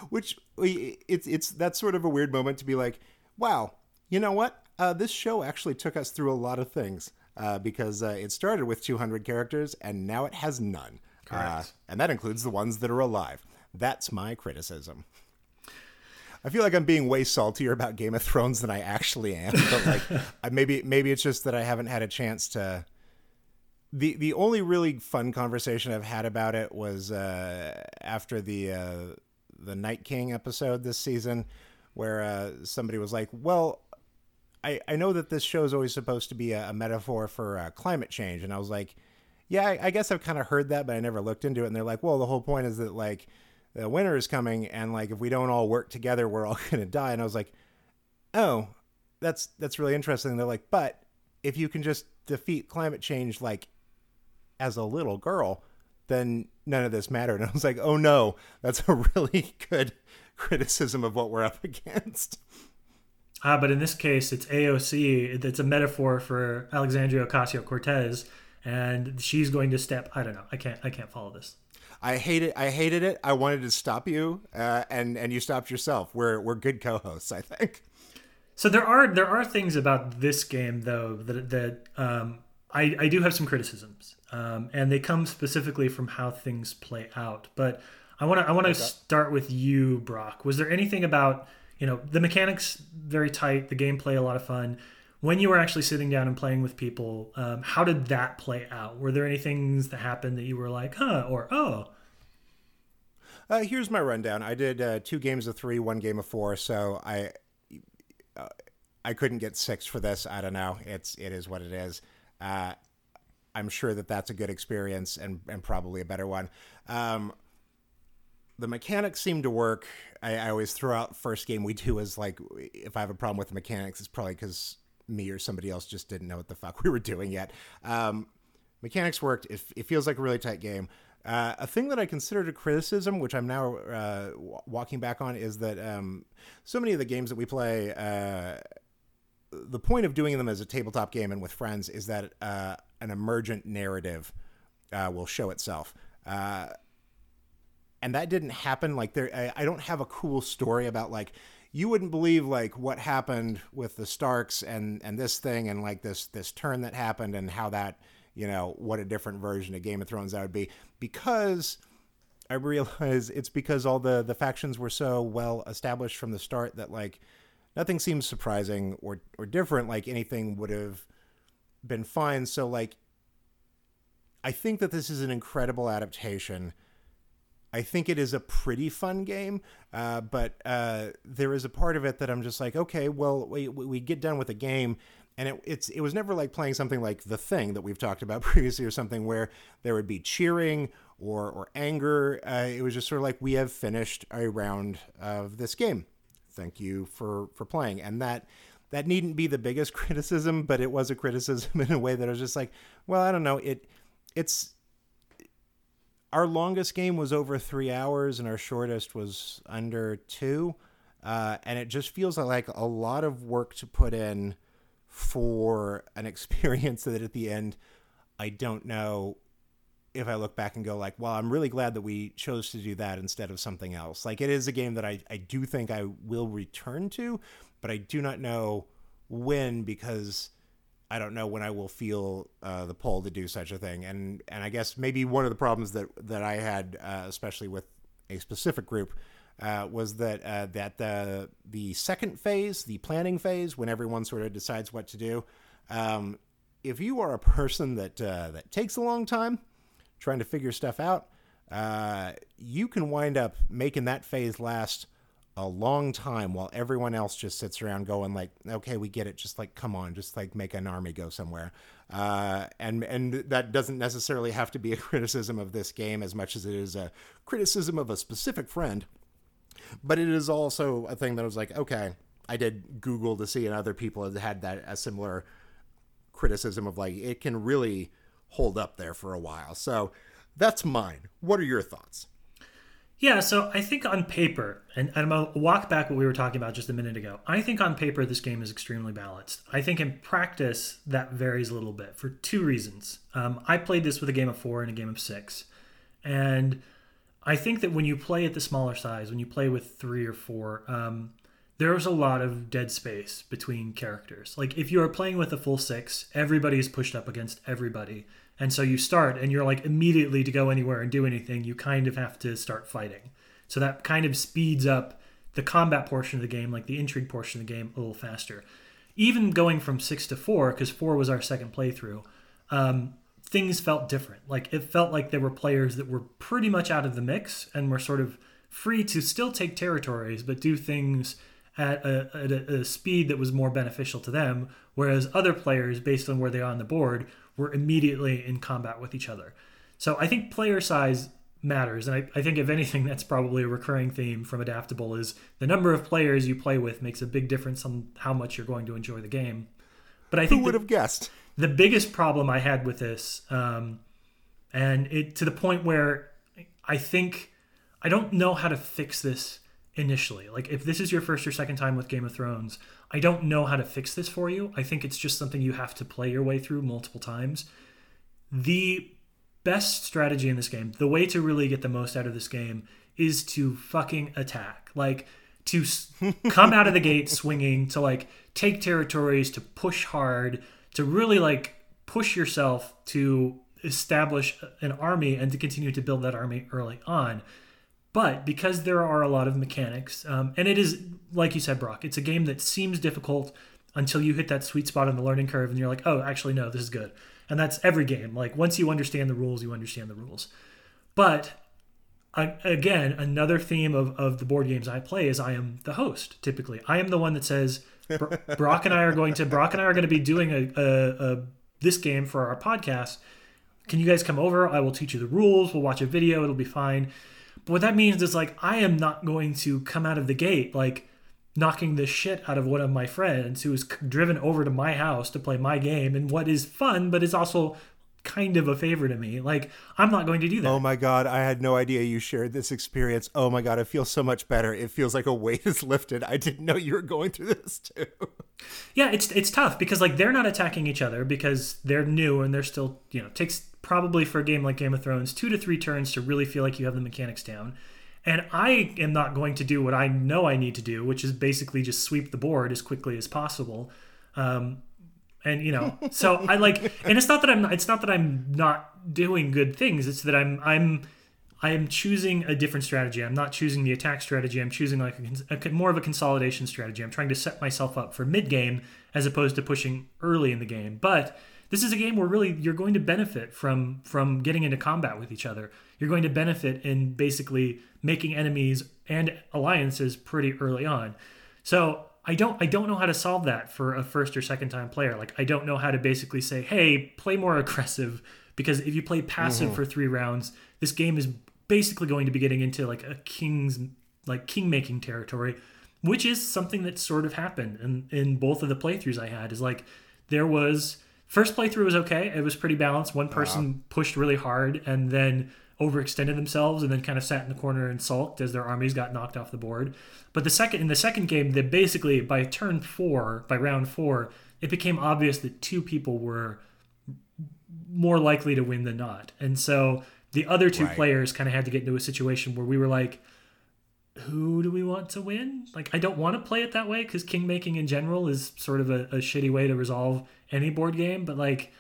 Which it's it's that's sort of a weird moment to be like, wow, you know what? Uh, this show actually took us through a lot of things uh, because uh, it started with 200 characters and now it has none. Correct. Uh, and that includes the ones that are alive. That's my criticism. <laughs> I feel like I'm being way saltier about Game of Thrones than I actually am. But like, <laughs> maybe maybe it's just that I haven't had a chance to. The the only really fun conversation I've had about it was uh, after the uh, the Night King episode this season, where uh, somebody was like, "Well." I, I know that this show is always supposed to be a, a metaphor for uh, climate change, and I was like, "Yeah, I, I guess I've kind of heard that, but I never looked into it." And they're like, "Well, the whole point is that like the winter is coming and like if we don't all work together we're all <laughs> going to die. And i was like oh that's that's really interesting. And they're like but if you can just defeat climate change like as a little girl then none of this mattered. <laughs> And i was like oh no that's a really <laughs> good criticism of what we're up against. Ah but in this case it's aoc it's a metaphor for alexandria ocasio-cortez and she's going to step i don't know i can't i can't follow this I hated it. I hated it. I wanted to stop you, uh, and and you stopped yourself. We're we're good co-hosts, I think. So there are there are things about this game though that that um, I I do have some criticisms, um, and they come specifically from how things play out. But I want to I want to okay. start with you, Brock. Was there anything about you know the mechanics very tight, the gameplay a lot of fun? When you were actually sitting down and playing with people, um, how did that play out? Were there any things that happened that you were like, huh, or oh? Uh, here's my rundown. I did uh, two games of three, one game of four, so I uh, I couldn't get six for this. I don't know. It's it is what it is. Uh, I'm sure that that's a good experience and and probably a better one. Um, the mechanics seem to work. I, I, always throw out first game we do is like if I have a problem with the mechanics, it's probably because me or somebody else just didn't know what the fuck <laughs> we were doing yet. Um, mechanics worked. It, it, feels like a really tight game. Uh, a thing that I considered a criticism, which I'm now uh, w- walking back on, is that um, so many of the games that we play, uh, the point of doing them as a tabletop game and with friends is that uh, an emergent narrative uh, will show itself. Uh, and that didn't happen. Like there, I, I don't have a cool story about like you wouldn't believe like what happened with the Starks and and this thing and like this this turn that happened and how that you know what a different version of Game of Thrones that would be. Because I realize it's because all the the factions were so well established from the start that like nothing seems surprising or or different like anything would have been fine. So like I think that this is an incredible adaptation I think it is a pretty fun game, uh, but uh, there is a part of it that I'm just like, okay, well, we, we get done with the game, and it, it's it was never like playing something like The Thing that we've talked about <laughs> previously, or something where there would be cheering or or anger. Uh, it was just sort of like we have finished a round of this game. Thank you for for playing, and that that needn't be the biggest <laughs> criticism, but it was a criticism <laughs> in a way that I was just like, well, I don't know, it it's our longest game was over three hours and our shortest was under two. Uh, and it just feels like a lot of work to put in for an <laughs> experience that at the end, I don't know if I look back and go like, well, I'm really glad that we chose to do that instead of something else. Like it is a game that I, I do think I will return to, but I do not know when because I don't know when I will feel uh, the pull to do such a thing. And and I guess maybe one of the problems that that I had, uh, especially with a specific group, uh, was that uh, that the the second phase, the planning phase, when everyone sort of decides what to do, um, if you are a person that uh, that takes a long time trying to figure stuff out, uh, you can wind up making that phase last a long time while everyone else just sits around going like okay we get it. Just like come on just like make an army go somewhere. Uh, and and that doesn't necessarily have to be a <laughs> criticism of this game as much as it is a criticism of a specific friend but it is also a thing that I was like okay. I did Google to see and other people had had that a similar criticism of like it can really hold up there for a while. So that's mine. What are your thoughts yeah, so I think on paper, and I'm going to walk back what we were talking about just a minute ago. I think on paper, this game is extremely balanced. I think in practice, that varies a little bit for two reasons. Um, I played this with a game of four and a game of six. And I think that when you play at the smaller size, when you play with three or four, um, there's a lot of dead space between characters. Like if you are playing with a full six, everybody is pushed up against everybody. And so you start and you're like immediately to go anywhere and do anything, you kind of have to start fighting. So that kind of speeds up the combat portion of the game, like the intrigue portion of the game, a little faster. Even going from six to four, because four was our second playthrough, um, things felt different. Like it felt like there were players that were pretty much out of the mix and were sort of free to still take territories, but do things at a, at a, speed that was more beneficial to them. Whereas other players, based on where they are on the board, were immediately in combat with each other. So I think player size matters. And I, I think if anything, that's probably a recurring theme from Adaptable is the number of players you play with makes a big difference on how much you're going to enjoy the game. But I think who would have guessed the biggest problem I had with this, um, and it to the point where I think I don't know how to fix this initially. Like if this is your first or second time with Game of Thrones, I don't know how to fix this for you. I think it's just something you have to play your way through multiple times. The best strategy in this game, the way to really get the most out of this game is to fucking attack. Like to <laughs> come out of the gate swinging, to like take territories, to push hard, to really like push yourself to establish an army and to continue to build that army early on. But because there are a lot of mechanics, um, and it is, like you said, Brock, it's a game that seems difficult until you hit that sweet spot on the learning curve and you're like, oh, actually, no, this is good. And that's every game. Like, once you understand the rules, you understand the rules. But again, another theme of, of the board games I play is I am the host, typically. I am the one that says, <laughs> Brock and I are going to, Brock and I are going to be doing a, a, a this game for our podcast. Can you guys come over? I will teach you the rules. We'll watch a video. It'll be fine but what that means is like I am not going to come out of the gate like knocking the shit out of one of my friends who is driven over to my house to play my game and what is fun but is also kind of a favor to me. Like I'm not going to do that. Oh my god, I had no idea you shared this experience. Oh my god, I feel so much better. It feels like a weight <laughs> is lifted. I didn't know you were going through this too. Yeah, it's it's tough because like they're not attacking each other because they're new and they're still, you know, takes probably for a game like Game of Thrones, two to three turns to really feel like you have the mechanics down. And I am not going to do what I know I need to do, which is basically just sweep the board as quickly as possible. Um, and you know, <laughs> so I like, and it's not that I'm, not, it's not that I'm not doing good things. It's that I'm, I'm, I am choosing a different strategy. I'm not choosing the attack strategy. I'm choosing like a, a, more of a consolidation strategy. I'm trying to set myself up for mid game as opposed to pushing early in the game. But this is a game where really you're going to benefit from from getting into combat with each other. You're going to benefit in basically making enemies and alliances pretty early on. So I don't I don't know how to solve that for a first or second time player. Like I don't know how to basically say, "Hey, play more <laughs> aggressive," because if you play passive mm-hmm. for 3 rounds, this game is basically going to be getting into like a king's like king making territory, which is something that sort of happened in in both of the playthroughs I had. Is like there was First playthrough was okay. It was pretty balanced. One person uh-huh. pushed really hard and then overextended themselves and then kind of sat in the corner and sulked as their armies got knocked off the board. But the second in the second game, that basically by turn four, by round four, it became obvious that two people were more likely to win than not. And so the other two right. players kind of had to get into a situation where we were like, who do we want to win? Like, I don't want to play it that way because king making in general is sort of a, a shitty way to resolve any board game. But like,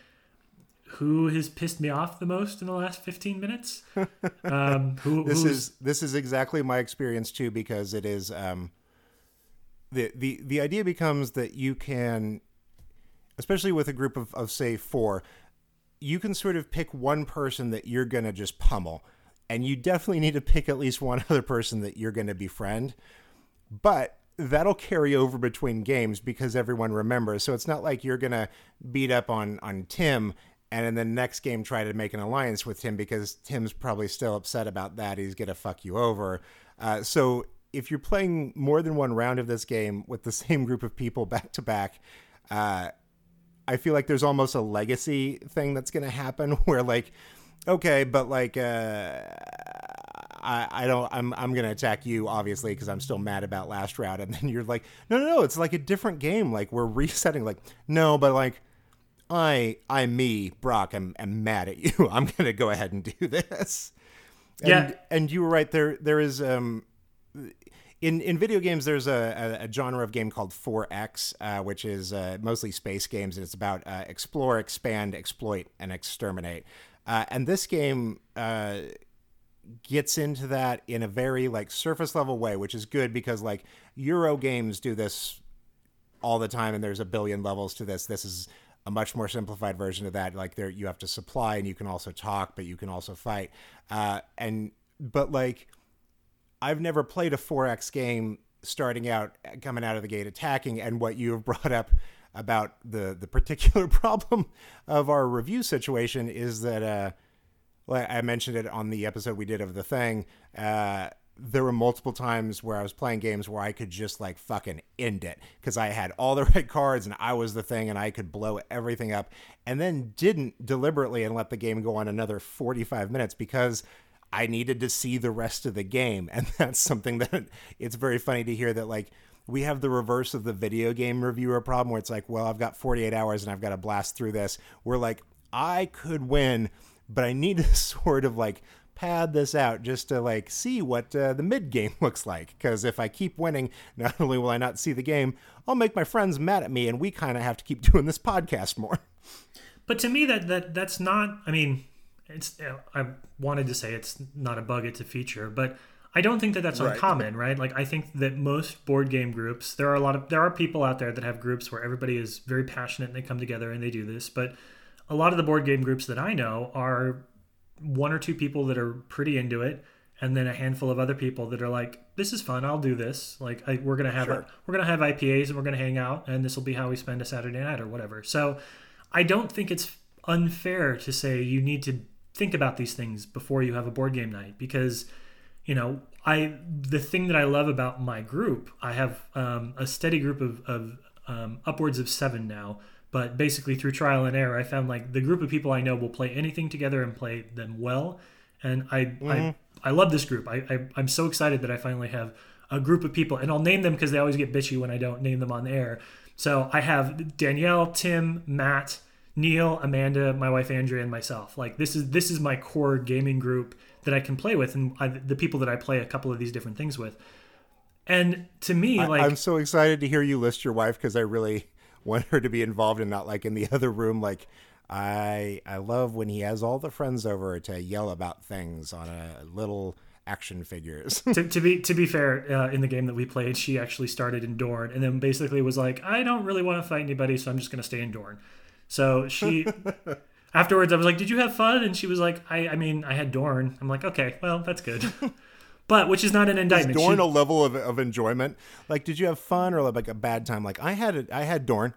who has pissed me off the most in the last 15 minutes? <laughs> Um, who, this is this is exactly my experience too because it is um, the the the idea becomes that you can, especially with a group of, of say four, you can sort of pick one person that you're gonna just pummel and you definitely need to pick at least one <laughs> other person that you're going to befriend. But that'll carry over between games because everyone remembers. So it's not like you're going to beat up on on Tim and in the next game try to make an alliance with Tim because Tim's probably still upset about that. He's going to fuck you over. Uh, so if you're playing more than one round of this game with the <laughs> same group of people back to back, uh, I feel like there's almost a legacy thing that's going to happen <laughs> where like okay, but like, uh, I, I don't, I'm, I'm gonna attack you obviously because I'm still mad about last round, and then you're like, no, no, no, it's like a different game. Like we're resetting. Like no, but like, I, I, me, Brock, I'm, I'm mad at <laughs> you. I'm gonna go ahead and do this. And, yeah, and you were right. There, there is, um, in in video games, there's a, a, a genre of game called 4X, uh, which is uh, mostly space games, and it's about uh, explore, expand, exploit, and exterminate. Uh, and this game uh, gets into that in a very like surface level way, which is good because like Euro games do this all the time, and there's a billion levels to this. This is a much more simplified version of that. Like there, you have to supply, and you can also talk, but you can also fight. Uh, and but like, I've never played a 4X game starting out coming out of the gate attacking, and what you have <laughs> brought up about the the particular <laughs> problem of our review situation is that uh, I mentioned it on the episode we did of the thing. Uh, there were multiple times where I was playing games where I could just like fucking end it because I had all the <laughs> right cards and I was the thing and I could blow everything up and then didn't deliberately and let the game go on another 45 minutes because I needed to see the rest of the game. <laughs> And that's something that it's very funny to hear that like we have the reverse of the video game reviewer problem where it's like, well, I've got 48 hours and I've got to blast through this. We're like, I could win, but I need to <laughs> sort of like pad this out just to like see what uh, the mid game <laughs> looks like. Because if I keep winning, not only will I not see the game, I'll make my friends mad at me, and we kind of have to keep <laughs> doing this podcast more. But to me, that that that's not. I mean, it's. I wanted to say it's not a bug; it's a feature, but I don't think that that's right. uncommon, right? Like I think that most board game groups, there are a lot of there are people out there that have groups where everybody is very passionate and they come together and they do this, but a lot of the board game groups that I know are one or two people that are pretty into it and then a handful of other people that are like this is fun, I'll do this. Like I, we're to have sure. we're going to have IPAs and we're going to hang out and this will be how we spend a Saturday night or whatever. So I don't think it's unfair to say you need to think about these things before you have a board game night because you know, I the thing that I love about my group, I have um, a steady group of, of um, upwards of seven now. But basically, through trial and error, I found like the group of people I know will play anything together and play them well. And I mm-hmm. I, I love this group. I, I I'm so excited that I finally have a group of people, and I'll name them because they always get bitchy when I don't name them on the air. So I have Danielle, Tim, Matt, Neil, Amanda, my wife Andrea, and myself. Like this is this is my core gaming group that I can play with, and I, the people that I play a couple of these different things with. And to me, I, like I'm so excited to hear you list your wife because I really <laughs> want her to be involved and not like in the <laughs> other room. Like I I love when he has all the friends over to yell about things on a little action figures. <laughs> to, to be to be fair, uh, in the game that we played, she actually started in Dorne, and then basically was like, I don't really want to fight anybody, so I'm just gonna stay in Dorne. So she. Afterwards, I was like, "Did you have fun?" And she was like, "I, I mean, I had Dorne." I'm like, "Okay, well, that's good." <laughs> but which is not an Is indictment. Dorn She- a level of, of enjoyment? Like, did you have fun or like a bad time? Like, I had a, I had Dorne.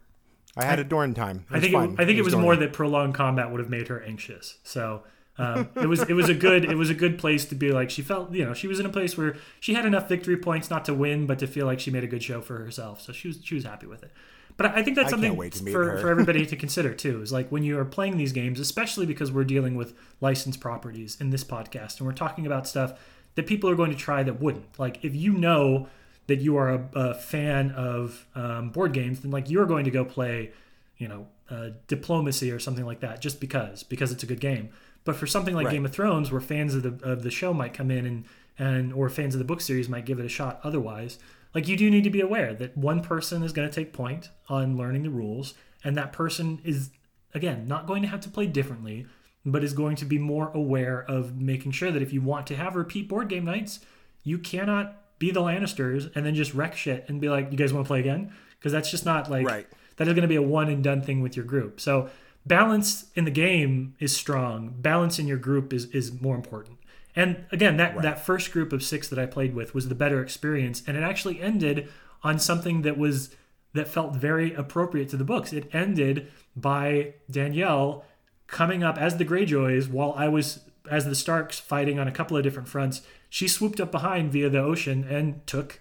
I had a Dorn time. I think it, I think it was Dorn. more that prolonged combat would have made her anxious. So um, it was it was a good it was a good place to be like she felt you know she was in a place where she had enough victory points not to win but to feel like she made a good show for herself. So she was she was happy with it. But I think that's something for, for everybody <laughs> to consider too. Is like when you are playing these games, especially because we're dealing with licensed properties in this podcast, and we're talking about stuff that people are going to try that wouldn't. Like if you know that you are a, a fan of um, board games, then like you're going to go play, you know, uh, diplomacy or something like that, just because because it's a good game. But for something like Right. Game of Thrones, where fans of the of the show might come in and and or fans of the book series might give it a shot otherwise, like you do need to be aware that one person is going to take point on learning the rules, and that person is again not going to have to play differently, but is going to be more aware of making sure that if you want to have repeat board game nights, you cannot be the Lannisters and then just wreck shit and be like, "You guys want to play again?" Because that's just not like Right. that is going to be a one and done thing with your group. So balance in the game is strong. Balance in your group is is more important. And again, that that first group of six that I played with was the better experience, and it actually ended on something that was that felt very appropriate to the books. It ended by Danielle coming up as the Greyjoys while I was as the Starks fighting on a couple of different fronts. She swooped up behind via the ocean and took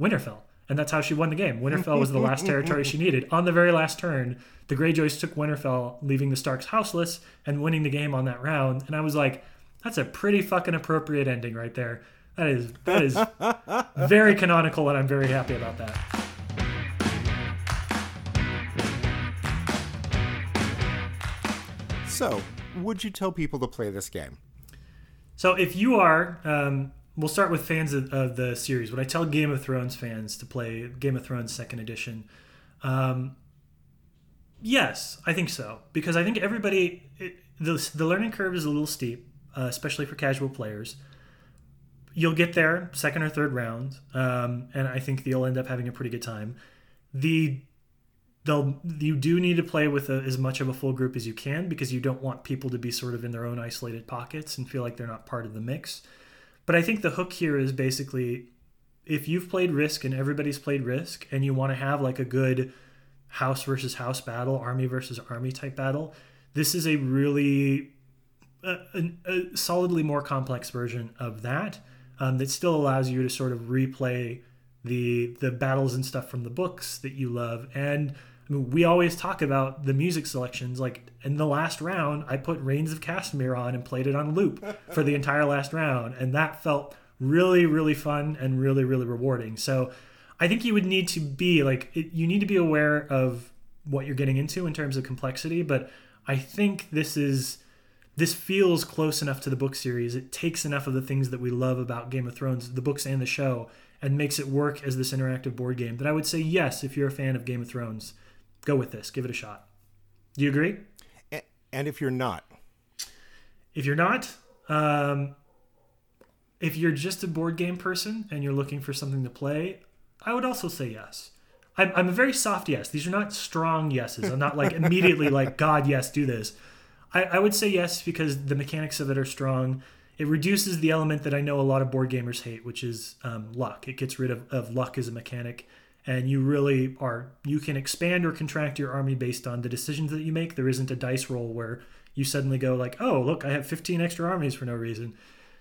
Winterfell. And that's how she won the game. Winterfell was the last <laughs> territory she needed. On the very last turn, the Greyjoys took Winterfell, leaving the Starks houseless and winning the game on that round. And I was like, that's a pretty fucking appropriate ending right there. That is that is very <laughs> canonical, and I'm very happy about that. So, would you tell people to play this game? So if you are, um, we'll start with fans of, of the series. Would I tell Game of Thrones fans to play Game of Thrones Second Edition? Um, yes, I think so because I think everybody it, the the learning curve is a little steep, uh, especially for casual players. You'll get there second or third round, um, and I think you'll end up having a pretty good time. The they'll you do need to play with a, as much of a full group as you can because you don't want people to be sort of in their own isolated pockets and feel like they're not part of the mix. But I think the hook here is basically if you've played Risk and everybody's played Risk and you want to have like a good house versus house battle, army versus army type battle, this is a really a, a, a solidly more complex version of that um, that still allows you to sort of replay the the battles and stuff from the books that you love and I mean, we always talk about the music selections. Like in the last round, I put Rains of Castamere on and played it on loop <laughs> for the entire last round, and that felt really, really fun and really, really rewarding. So, I think you would need to be like it, you need to be aware of what you're getting into in terms of complexity. But I think this is this feels close enough to the book series. It takes enough of the things that we love about Game of Thrones, the books and the show, and makes it work as this interactive board game. That I would say yes, if you're a fan of Game of Thrones, go with this. Give it a shot. Do you agree? And if you're not, If you're not, um, if you're just a board game person and you're looking for something to play, I would also say yes. I'm, I'm a very soft yes. These are not strong yeses. I'm not like immediately like, <laughs> God, yes, do this. I, I would say yes because the mechanics of it are strong. It reduces the element that I know a lot of board gamers hate, which is um, luck. It gets rid of, of luck as a mechanic. And you really are, you can expand or contract your army based on the decisions that you make. There isn't a dice roll where you suddenly go like, oh, look, I have 15 extra armies for no reason.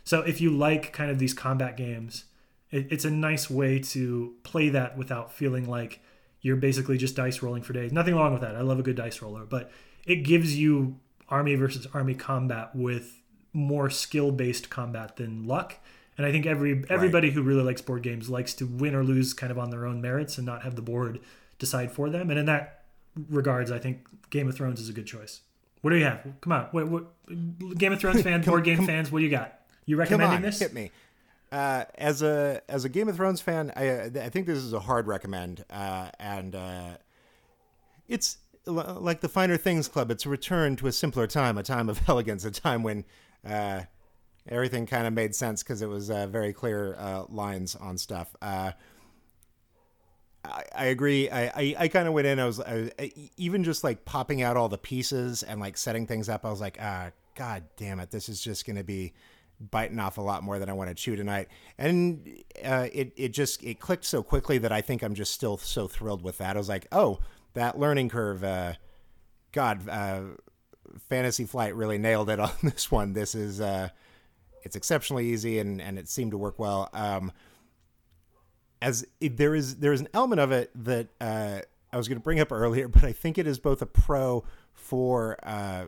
So if you like kind of these combat games, it, it's a nice way to play that without feeling like you're basically just dice rolling for days. Nothing wrong with that. I love a good dice roller, but it gives you army versus army combat with more skill based combat than luck. And I think every everybody who really likes board games likes to win or lose kind of on their own merits and not have the board decide for them. And in that regards, I think Game of Thrones is a good choice. What do you have? Come on, what, what Game of Thrones <laughs> fans, board game fans, what do you got? You Come recommending on, this? hit me. Uh, as a as a Game of Thrones fan, I I think this is a hard recommend, uh, and uh, it's like the Finer Things Club. It's a return to a simpler time, a time of <laughs> elegance, a time when uh, everything kind of made sense because it was uh, very clear uh, lines on stuff. Uh, I, I agree. I, I, I kind of went in. I was I, even just like popping out all the pieces and like setting things up. I was like, ah, god damn it, this is just going to be biting off a lot more than I want to chew tonight. And uh, it it just it clicked so quickly that I think I'm just still so thrilled with that. I was like, oh, that learning curve. Uh, God, uh, Fantasy Flight really nailed it <laughs> on this one. This is uh, it's exceptionally easy and and it seemed to work well. Um, as it, there is there is an element of it that uh, I was going to bring up earlier, but I think it is both a pro for uh,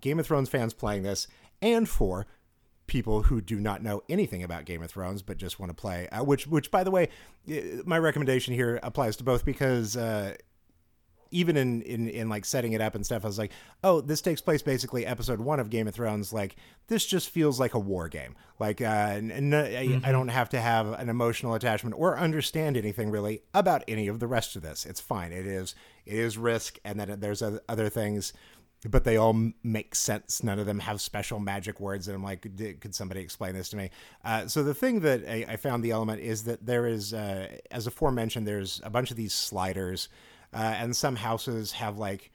Game of Thrones fans playing this and for people who do not know anything about Game of Thrones but just want to play. Uh, which which by the way, eh, my recommendation here applies to both because. Uh, even in, in in like setting it up and stuff, I was like, oh, this takes place basically episode one of Game of Thrones. Like this just feels like a war game. Like uh, n- n- I- I don't have to have an emotional attachment or understand anything really about any of the rest of this. It's fine. It is it is risk, and then there's other things. But they all make sense. None of them have special magic words. And I'm like, "D- could somebody explain this to me? Uh, so the thing that I, I found the element is that there is, uh, as aforementioned, there's a bunch of these sliders uh, and some houses have like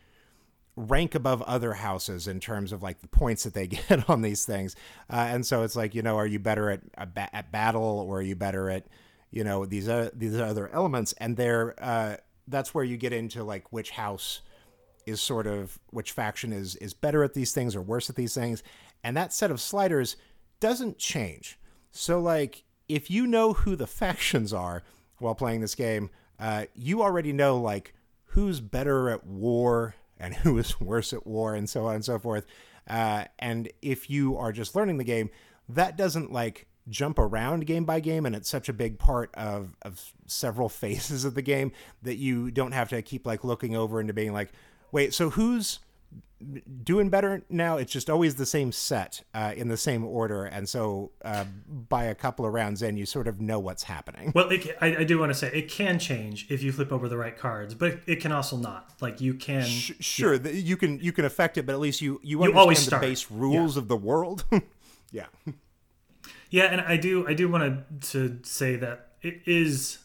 rank above other houses in terms of like the points that they <laughs> get on these things. Uh, and so it's like you know are you better at at, ba- at battle or are you better at you know these uh, these other elements? And they're uh, that's where you get into like which house is sort of which faction is is better at these things or worse at these things. And that set of sliders doesn't change. So like if you know who the <laughs> factions are while playing this game uh, you already know like who's better at war and <laughs> who is worse at war and so on and so forth. Uh, and if you are just learning the game that doesn't like jump around game by game and it's such a big part of, of several <laughs> phases of the game that you don't have to keep like looking over into being like wait so who's doing better now it's just always the same set uh, in the same order and so uh, by a couple of rounds in you sort of know what's happening Well, it, I, I do want to say it can change if you flip over the right cards, but it can also not. Like you can. Sh- sure th- you can you can affect it but at least you you, You understand always the start. base rules of the world <laughs> yeah Yeah, and I do I do want to to say that it is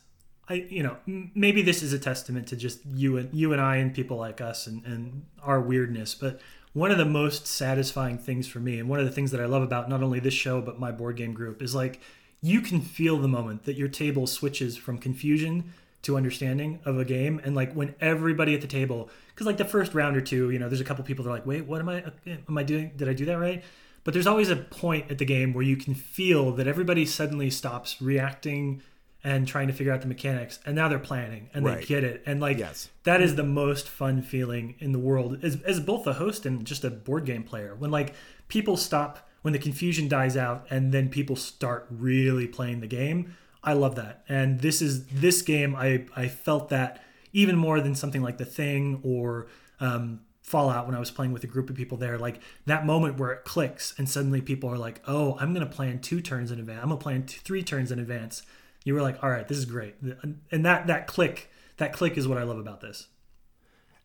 I you know maybe this is a testament to just you and you and I and people like us and and our weirdness, but one of the most satisfying things for me and one of the things that I love about not only this show but my board game group is like you can feel the moment that your table switches from confusion to understanding of a game and like when everybody at the table because like the first round or two you know there's a couple people that are like wait what am i uh, am i doing did i do that right? But there's always a point at the game where you can feel that everybody suddenly stops reacting and trying to figure out the mechanics and now they're planning and they get it. And like Yes. that is the most fun feeling in the world as, as both a host and just a board game player. When like people stop when the confusion dies out and then people start really playing the game i love that. And this is this game i i felt that even more than something like the thing or um fallout when i was playing with a group of people there. Like that moment where it clicks and suddenly people are like oh i'm gonna plan two turns in advance i'm gonna plan two, three turns in advance you were like all right this is great and that that click that click is what i love about this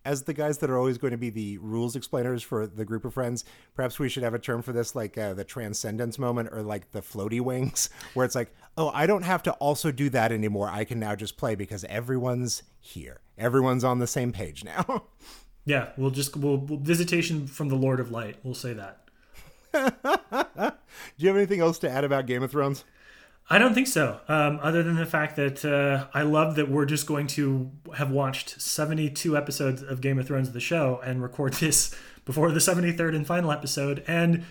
as the guys that are always going to be the rules explainers for the group of friends, perhaps we should have a term for this, like uh, the transcendence moment or like the floaty wings, <laughs> where it's like, oh, I don't have to also do that anymore. I can now just play because everyone's here. Everyone's on the same page now. <laughs> Yeah, we'll just we'll, we'll visitation from the Lord of Light. We'll say that. <laughs> do you have anything else to add about Game of Thrones? I don't think so. Um, other than the fact that uh, I love that we're just going to have watched 72 episodes of Game of Thrones, the show, and record <laughs> this before the 73rd and final episode. And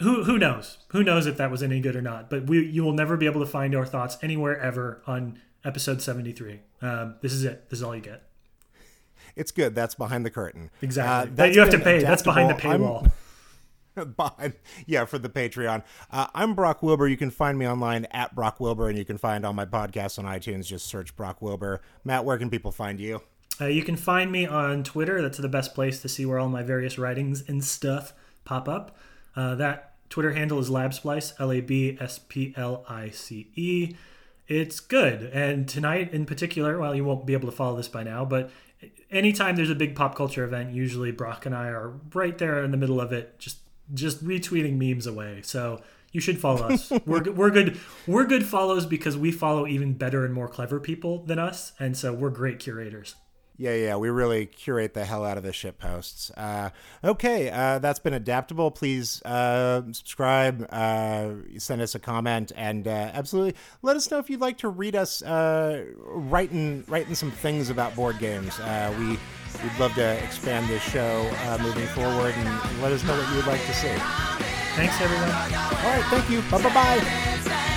who who knows? Who knows if that was any good or not? But we you will never be able to find our thoughts anywhere ever on episode 73. Um, this is it. This is all you get. It's good. That's behind the curtain. Exactly. That that's you have to pay. That's behind the adaptable. Paywall. <laughs> yeah for the patreon uh, i'm brock wilbur you can find me online at brock wilbur and you can find all my podcasts on itunes just search brock wilbur matt where can people find you Uh, you can find me on Twitter. That's the best place to see where all my various writings and stuff pop up. Uh, that Twitter handle is LabSplice, L A B S P L I C E. It's good. And tonight in particular, well, you won't be able to follow this by now, but anytime there's a big pop culture event, usually Brock and I are right there in the middle of it, just just retweeting memes away. So you should follow us. <laughs> we're we're good. We're good follows because we follow even better and more clever people than us, and so we're great curators. Yeah, yeah, we really curate the hell out of the shit posts. Uh, okay, uh, that's been adaptable. Please uh, subscribe, uh, send us a comment, and uh, absolutely let us know if you'd like to read us uh, writing writing some things about board games. we we'd love to expand this show moving forward, and let us know what you would like to see. Thanks, everyone. All right, thank you. Bye bye bye.